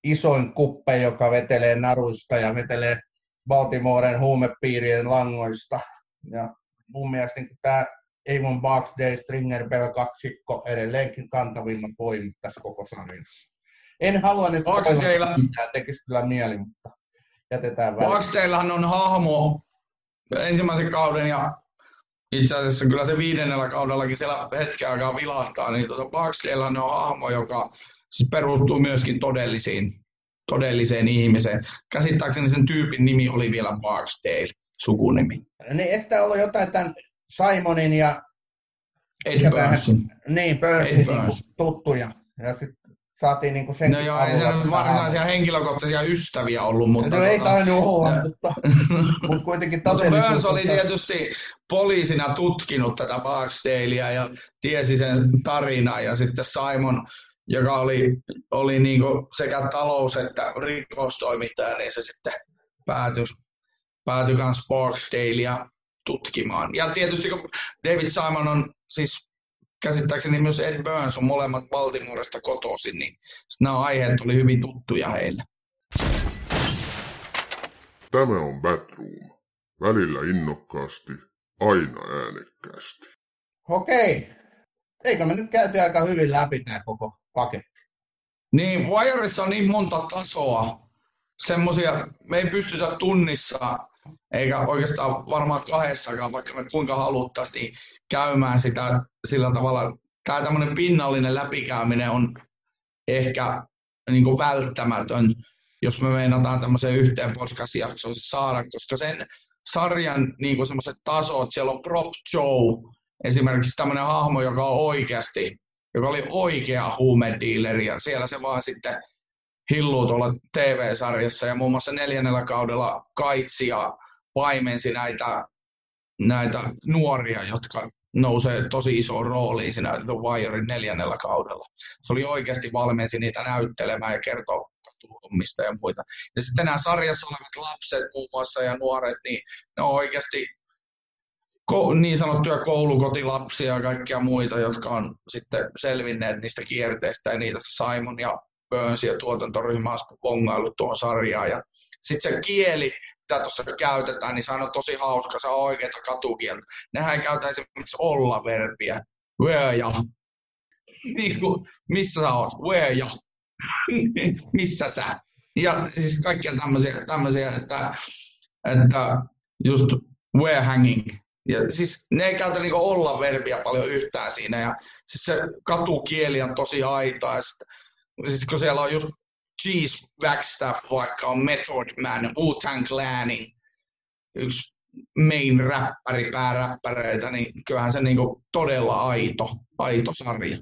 isoin kuppe, joka vetelee naruista ja vetelee Baltimoren huumepiirien langoista. Ja mun mielestä niin tämä Avon Day Stringer Bell kaksikko edelleenkin kantavimmat voimat tässä koko sarjassa. En halua nyt Boxdale... mitään, tekisi kyllä mieli, mutta jätetään väliin. Boxdalehan on hahmo ensimmäisen kauden ja itse asiassa kyllä se viidennellä kaudellakin siellä hetken aikaa vilahtaa, niin tuota Barksdalehan on hahmo, joka siis perustuu myöskin todellisiin, todelliseen ihmiseen. Käsittääkseni sen tyypin nimi oli vielä Barksdale, sukunimi. Niin, että ollut jotain tämän Simonin ja Ed niin, Burnsin Ed niin tuttuja. Ja sitten saatiin niin sen No joo, ei se nyt varsinaisia henkilökohtaisia ystäviä ollut, mutta... No ei tota- tainnut olla, mutta, mutta kuitenkin Mutta todellisuus. Burns oli tietysti poliisina tutkinut tätä Barksdalea ja tiesi sen tarinaa ja sitten Simon, joka oli, oli niinku sekä talous- että rikostoimittaja, niin se sitten päätyi, päätyi kans Barksdalea tutkimaan. Ja tietysti kun David Simon on siis käsittääkseni myös Ed Burns on molemmat Baltimoresta kotoisin, niin nämä aiheet oli hyvin tuttuja heille. Tämä on Batroom. Välillä innokkaasti, aina äänekkäästi. Okei. Eikö me nyt käyty aika hyvin läpi tämä koko paketti? Niin, Wireissa on niin monta tasoa, semmosia, me ei pystytä tunnissa, eikä oikeastaan varmaan kahdessakaan, vaikka me kuinka haluttaisiin niin käymään sitä sillä tavalla. Tämä tämmöinen pinnallinen läpikäyminen on ehkä niin kuin välttämätön, jos me meinataan tämmöiseen yhteen podcast-jaksoon saada, koska sen sarjan niin kuin semmoiset tasot, siellä on Prop Joe, esimerkiksi tämmöinen hahmo, joka on oikeasti joka oli oikea huumedealeri ja siellä se vaan sitten hilluu tuolla TV-sarjassa ja muun muassa neljännellä kaudella Kaitsia paimensi näitä, näitä nuoria, jotka nousee tosi isoon rooliin siinä The Wirein neljännellä kaudella. Se oli oikeasti valmensi niitä näyttelemään ja kertoo katuhommista ja muita. Ja sitten nämä sarjassa olevat lapset muun muassa ja nuoret, niin ne on oikeasti ko- niin sanottuja koulukotilapsia ja kaikkia muita, jotka on sitten selvinneet niistä kierteistä ja niitä Simon ja Burns ja tuotantoryhmä on bongaillut tuohon sarjaan. Ja sitten se kieli, mitä tuossa käytetään, niin se on tosi hauska, se on oikeita katukieltä. Nehän käytä esimerkiksi olla-verbiä. Where ja. Niin kuin, missä sä oot? Where ja. missä sä? Ja siis kaikkia tämmöisiä, tämmöisiä että, että just where hanging, ja siis ne ei käytä niinku olla verbiä paljon yhtään siinä. Ja siis se katukieli on tosi aitoa. Ja sit, sit kun siellä on just Cheese Wagstaff, vaikka on Method Man, Wu-Tang Clanin yksi main räppäri, pääräppäreitä, niin kyllähän se niinku todella aito, aito sarja.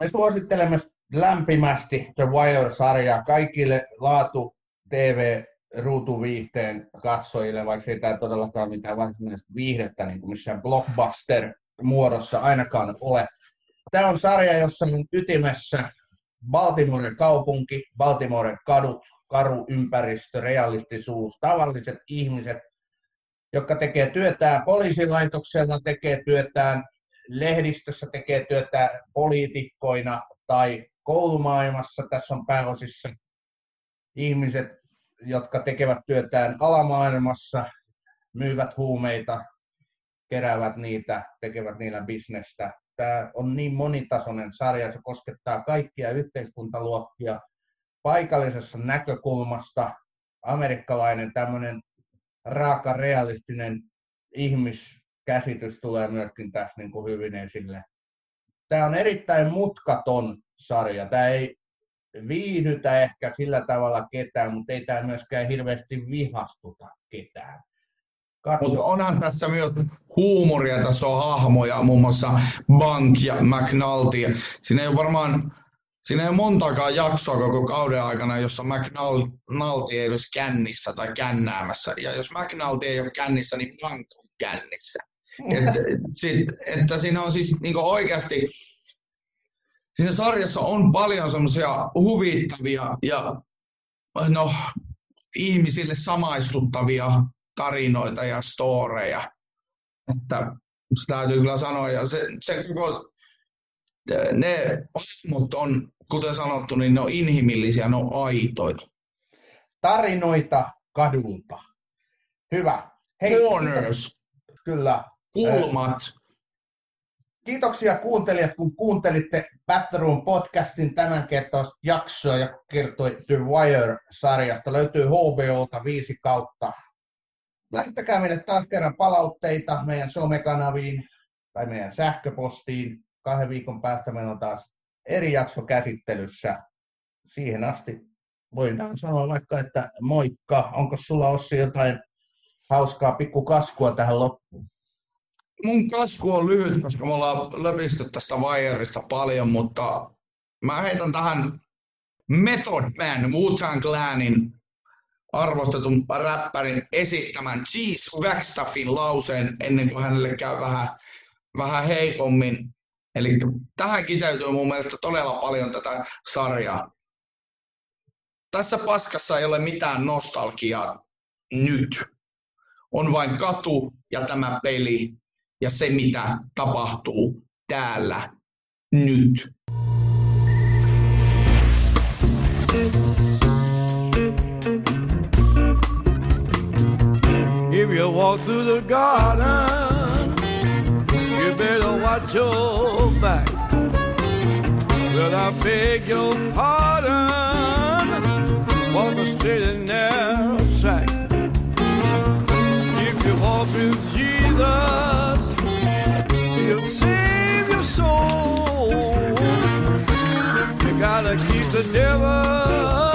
Me suosittelemme lämpimästi The Wire-sarjaa kaikille laatu TV ruutuviihteen katsojille, vaikka ei tämä todellakaan mitään varsinaista viihdettä niin kuin missään blockbuster-muodossa ainakaan ole. Tämä on sarja, jossa on ytimessä Baltimoren kaupunki, Baltimoren kadut, karu ympäristö, realistisuus, tavalliset ihmiset, jotka tekee työtään poliisilaitoksella, tekee työtään lehdistössä, tekee työtään poliitikkoina tai koulumaailmassa. Tässä on pääosissa ihmiset, jotka tekevät työtään alamaailmassa, myyvät huumeita, keräävät niitä, tekevät niillä bisnestä. Tämä on niin monitasoinen sarja, se koskettaa kaikkia yhteiskuntaluokkia paikallisessa näkökulmasta. Amerikkalainen tämmöinen raaka realistinen ihmiskäsitys tulee myöskin tässä niin kuin hyvin esille. Tämä on erittäin mutkaton sarja. Tämä ei viihdytä ehkä sillä tavalla ketään, mutta ei tämä myöskään hirveästi vihastuta ketään. Mutta Katso, onhan tässä myös huumoria, tässä on hahmoja, muun muassa Bank ja McNulty. Siinä ei ole varmaan, siinä ei ole montakaan jaksoa koko kauden aikana, jossa McNulty ei olisi kännissä tai kännäämässä. Ja jos McNulty ei ole kännissä, niin Bank on kännissä. Et, sit, että siinä on siis niin oikeasti, siinä sarjassa on paljon semmoisia huvittavia ja no, ihmisille samaistuttavia tarinoita ja storeja. Että se täytyy kyllä sanoa. Ja se, se koko, ne hahmot on, kuten sanottu, niin ne on inhimillisiä, ne on aitoja. Tarinoita kadulta. Hyvä. Hei, Corners. Kyllä. Kulmat. Kiitoksia kuuntelijat, kun kuuntelitte Batroom podcastin tämänkertaista jaksoa, ja kertoi The Wire-sarjasta. Löytyy HBOlta viisi kautta. Lähettäkää meille taas kerran palautteita meidän somekanaviin tai meidän sähköpostiin. Kahden viikon päästä meillä on taas eri jakso käsittelyssä. Siihen asti voidaan sanoa vaikka, että moikka. Onko sulla Ossi jotain hauskaa pikkukaskua tähän loppuun? Mun kasvu on lyhyt, koska me ollaan löpisty tästä Wireista paljon, mutta mä heitän tähän Method Man, Wu-Tang Clanin arvostetun räppärin esittämän Cheese Wagstaffin lauseen ennen kuin hänelle käy vähän, vähän heikommin. Eli tähän kiteytyy mun mielestä todella paljon tätä sarjaa. Tässä paskassa ei ole mitään nostalgiaa nyt. On vain katu ja tämä peli ja se, mitä tapahtuu täällä nyt. If you walk through the garden, you better watch your back. Well, I beg your pardon, walk a straight and narrow track. If you walk with Jesus, soul. You gotta keep the devil.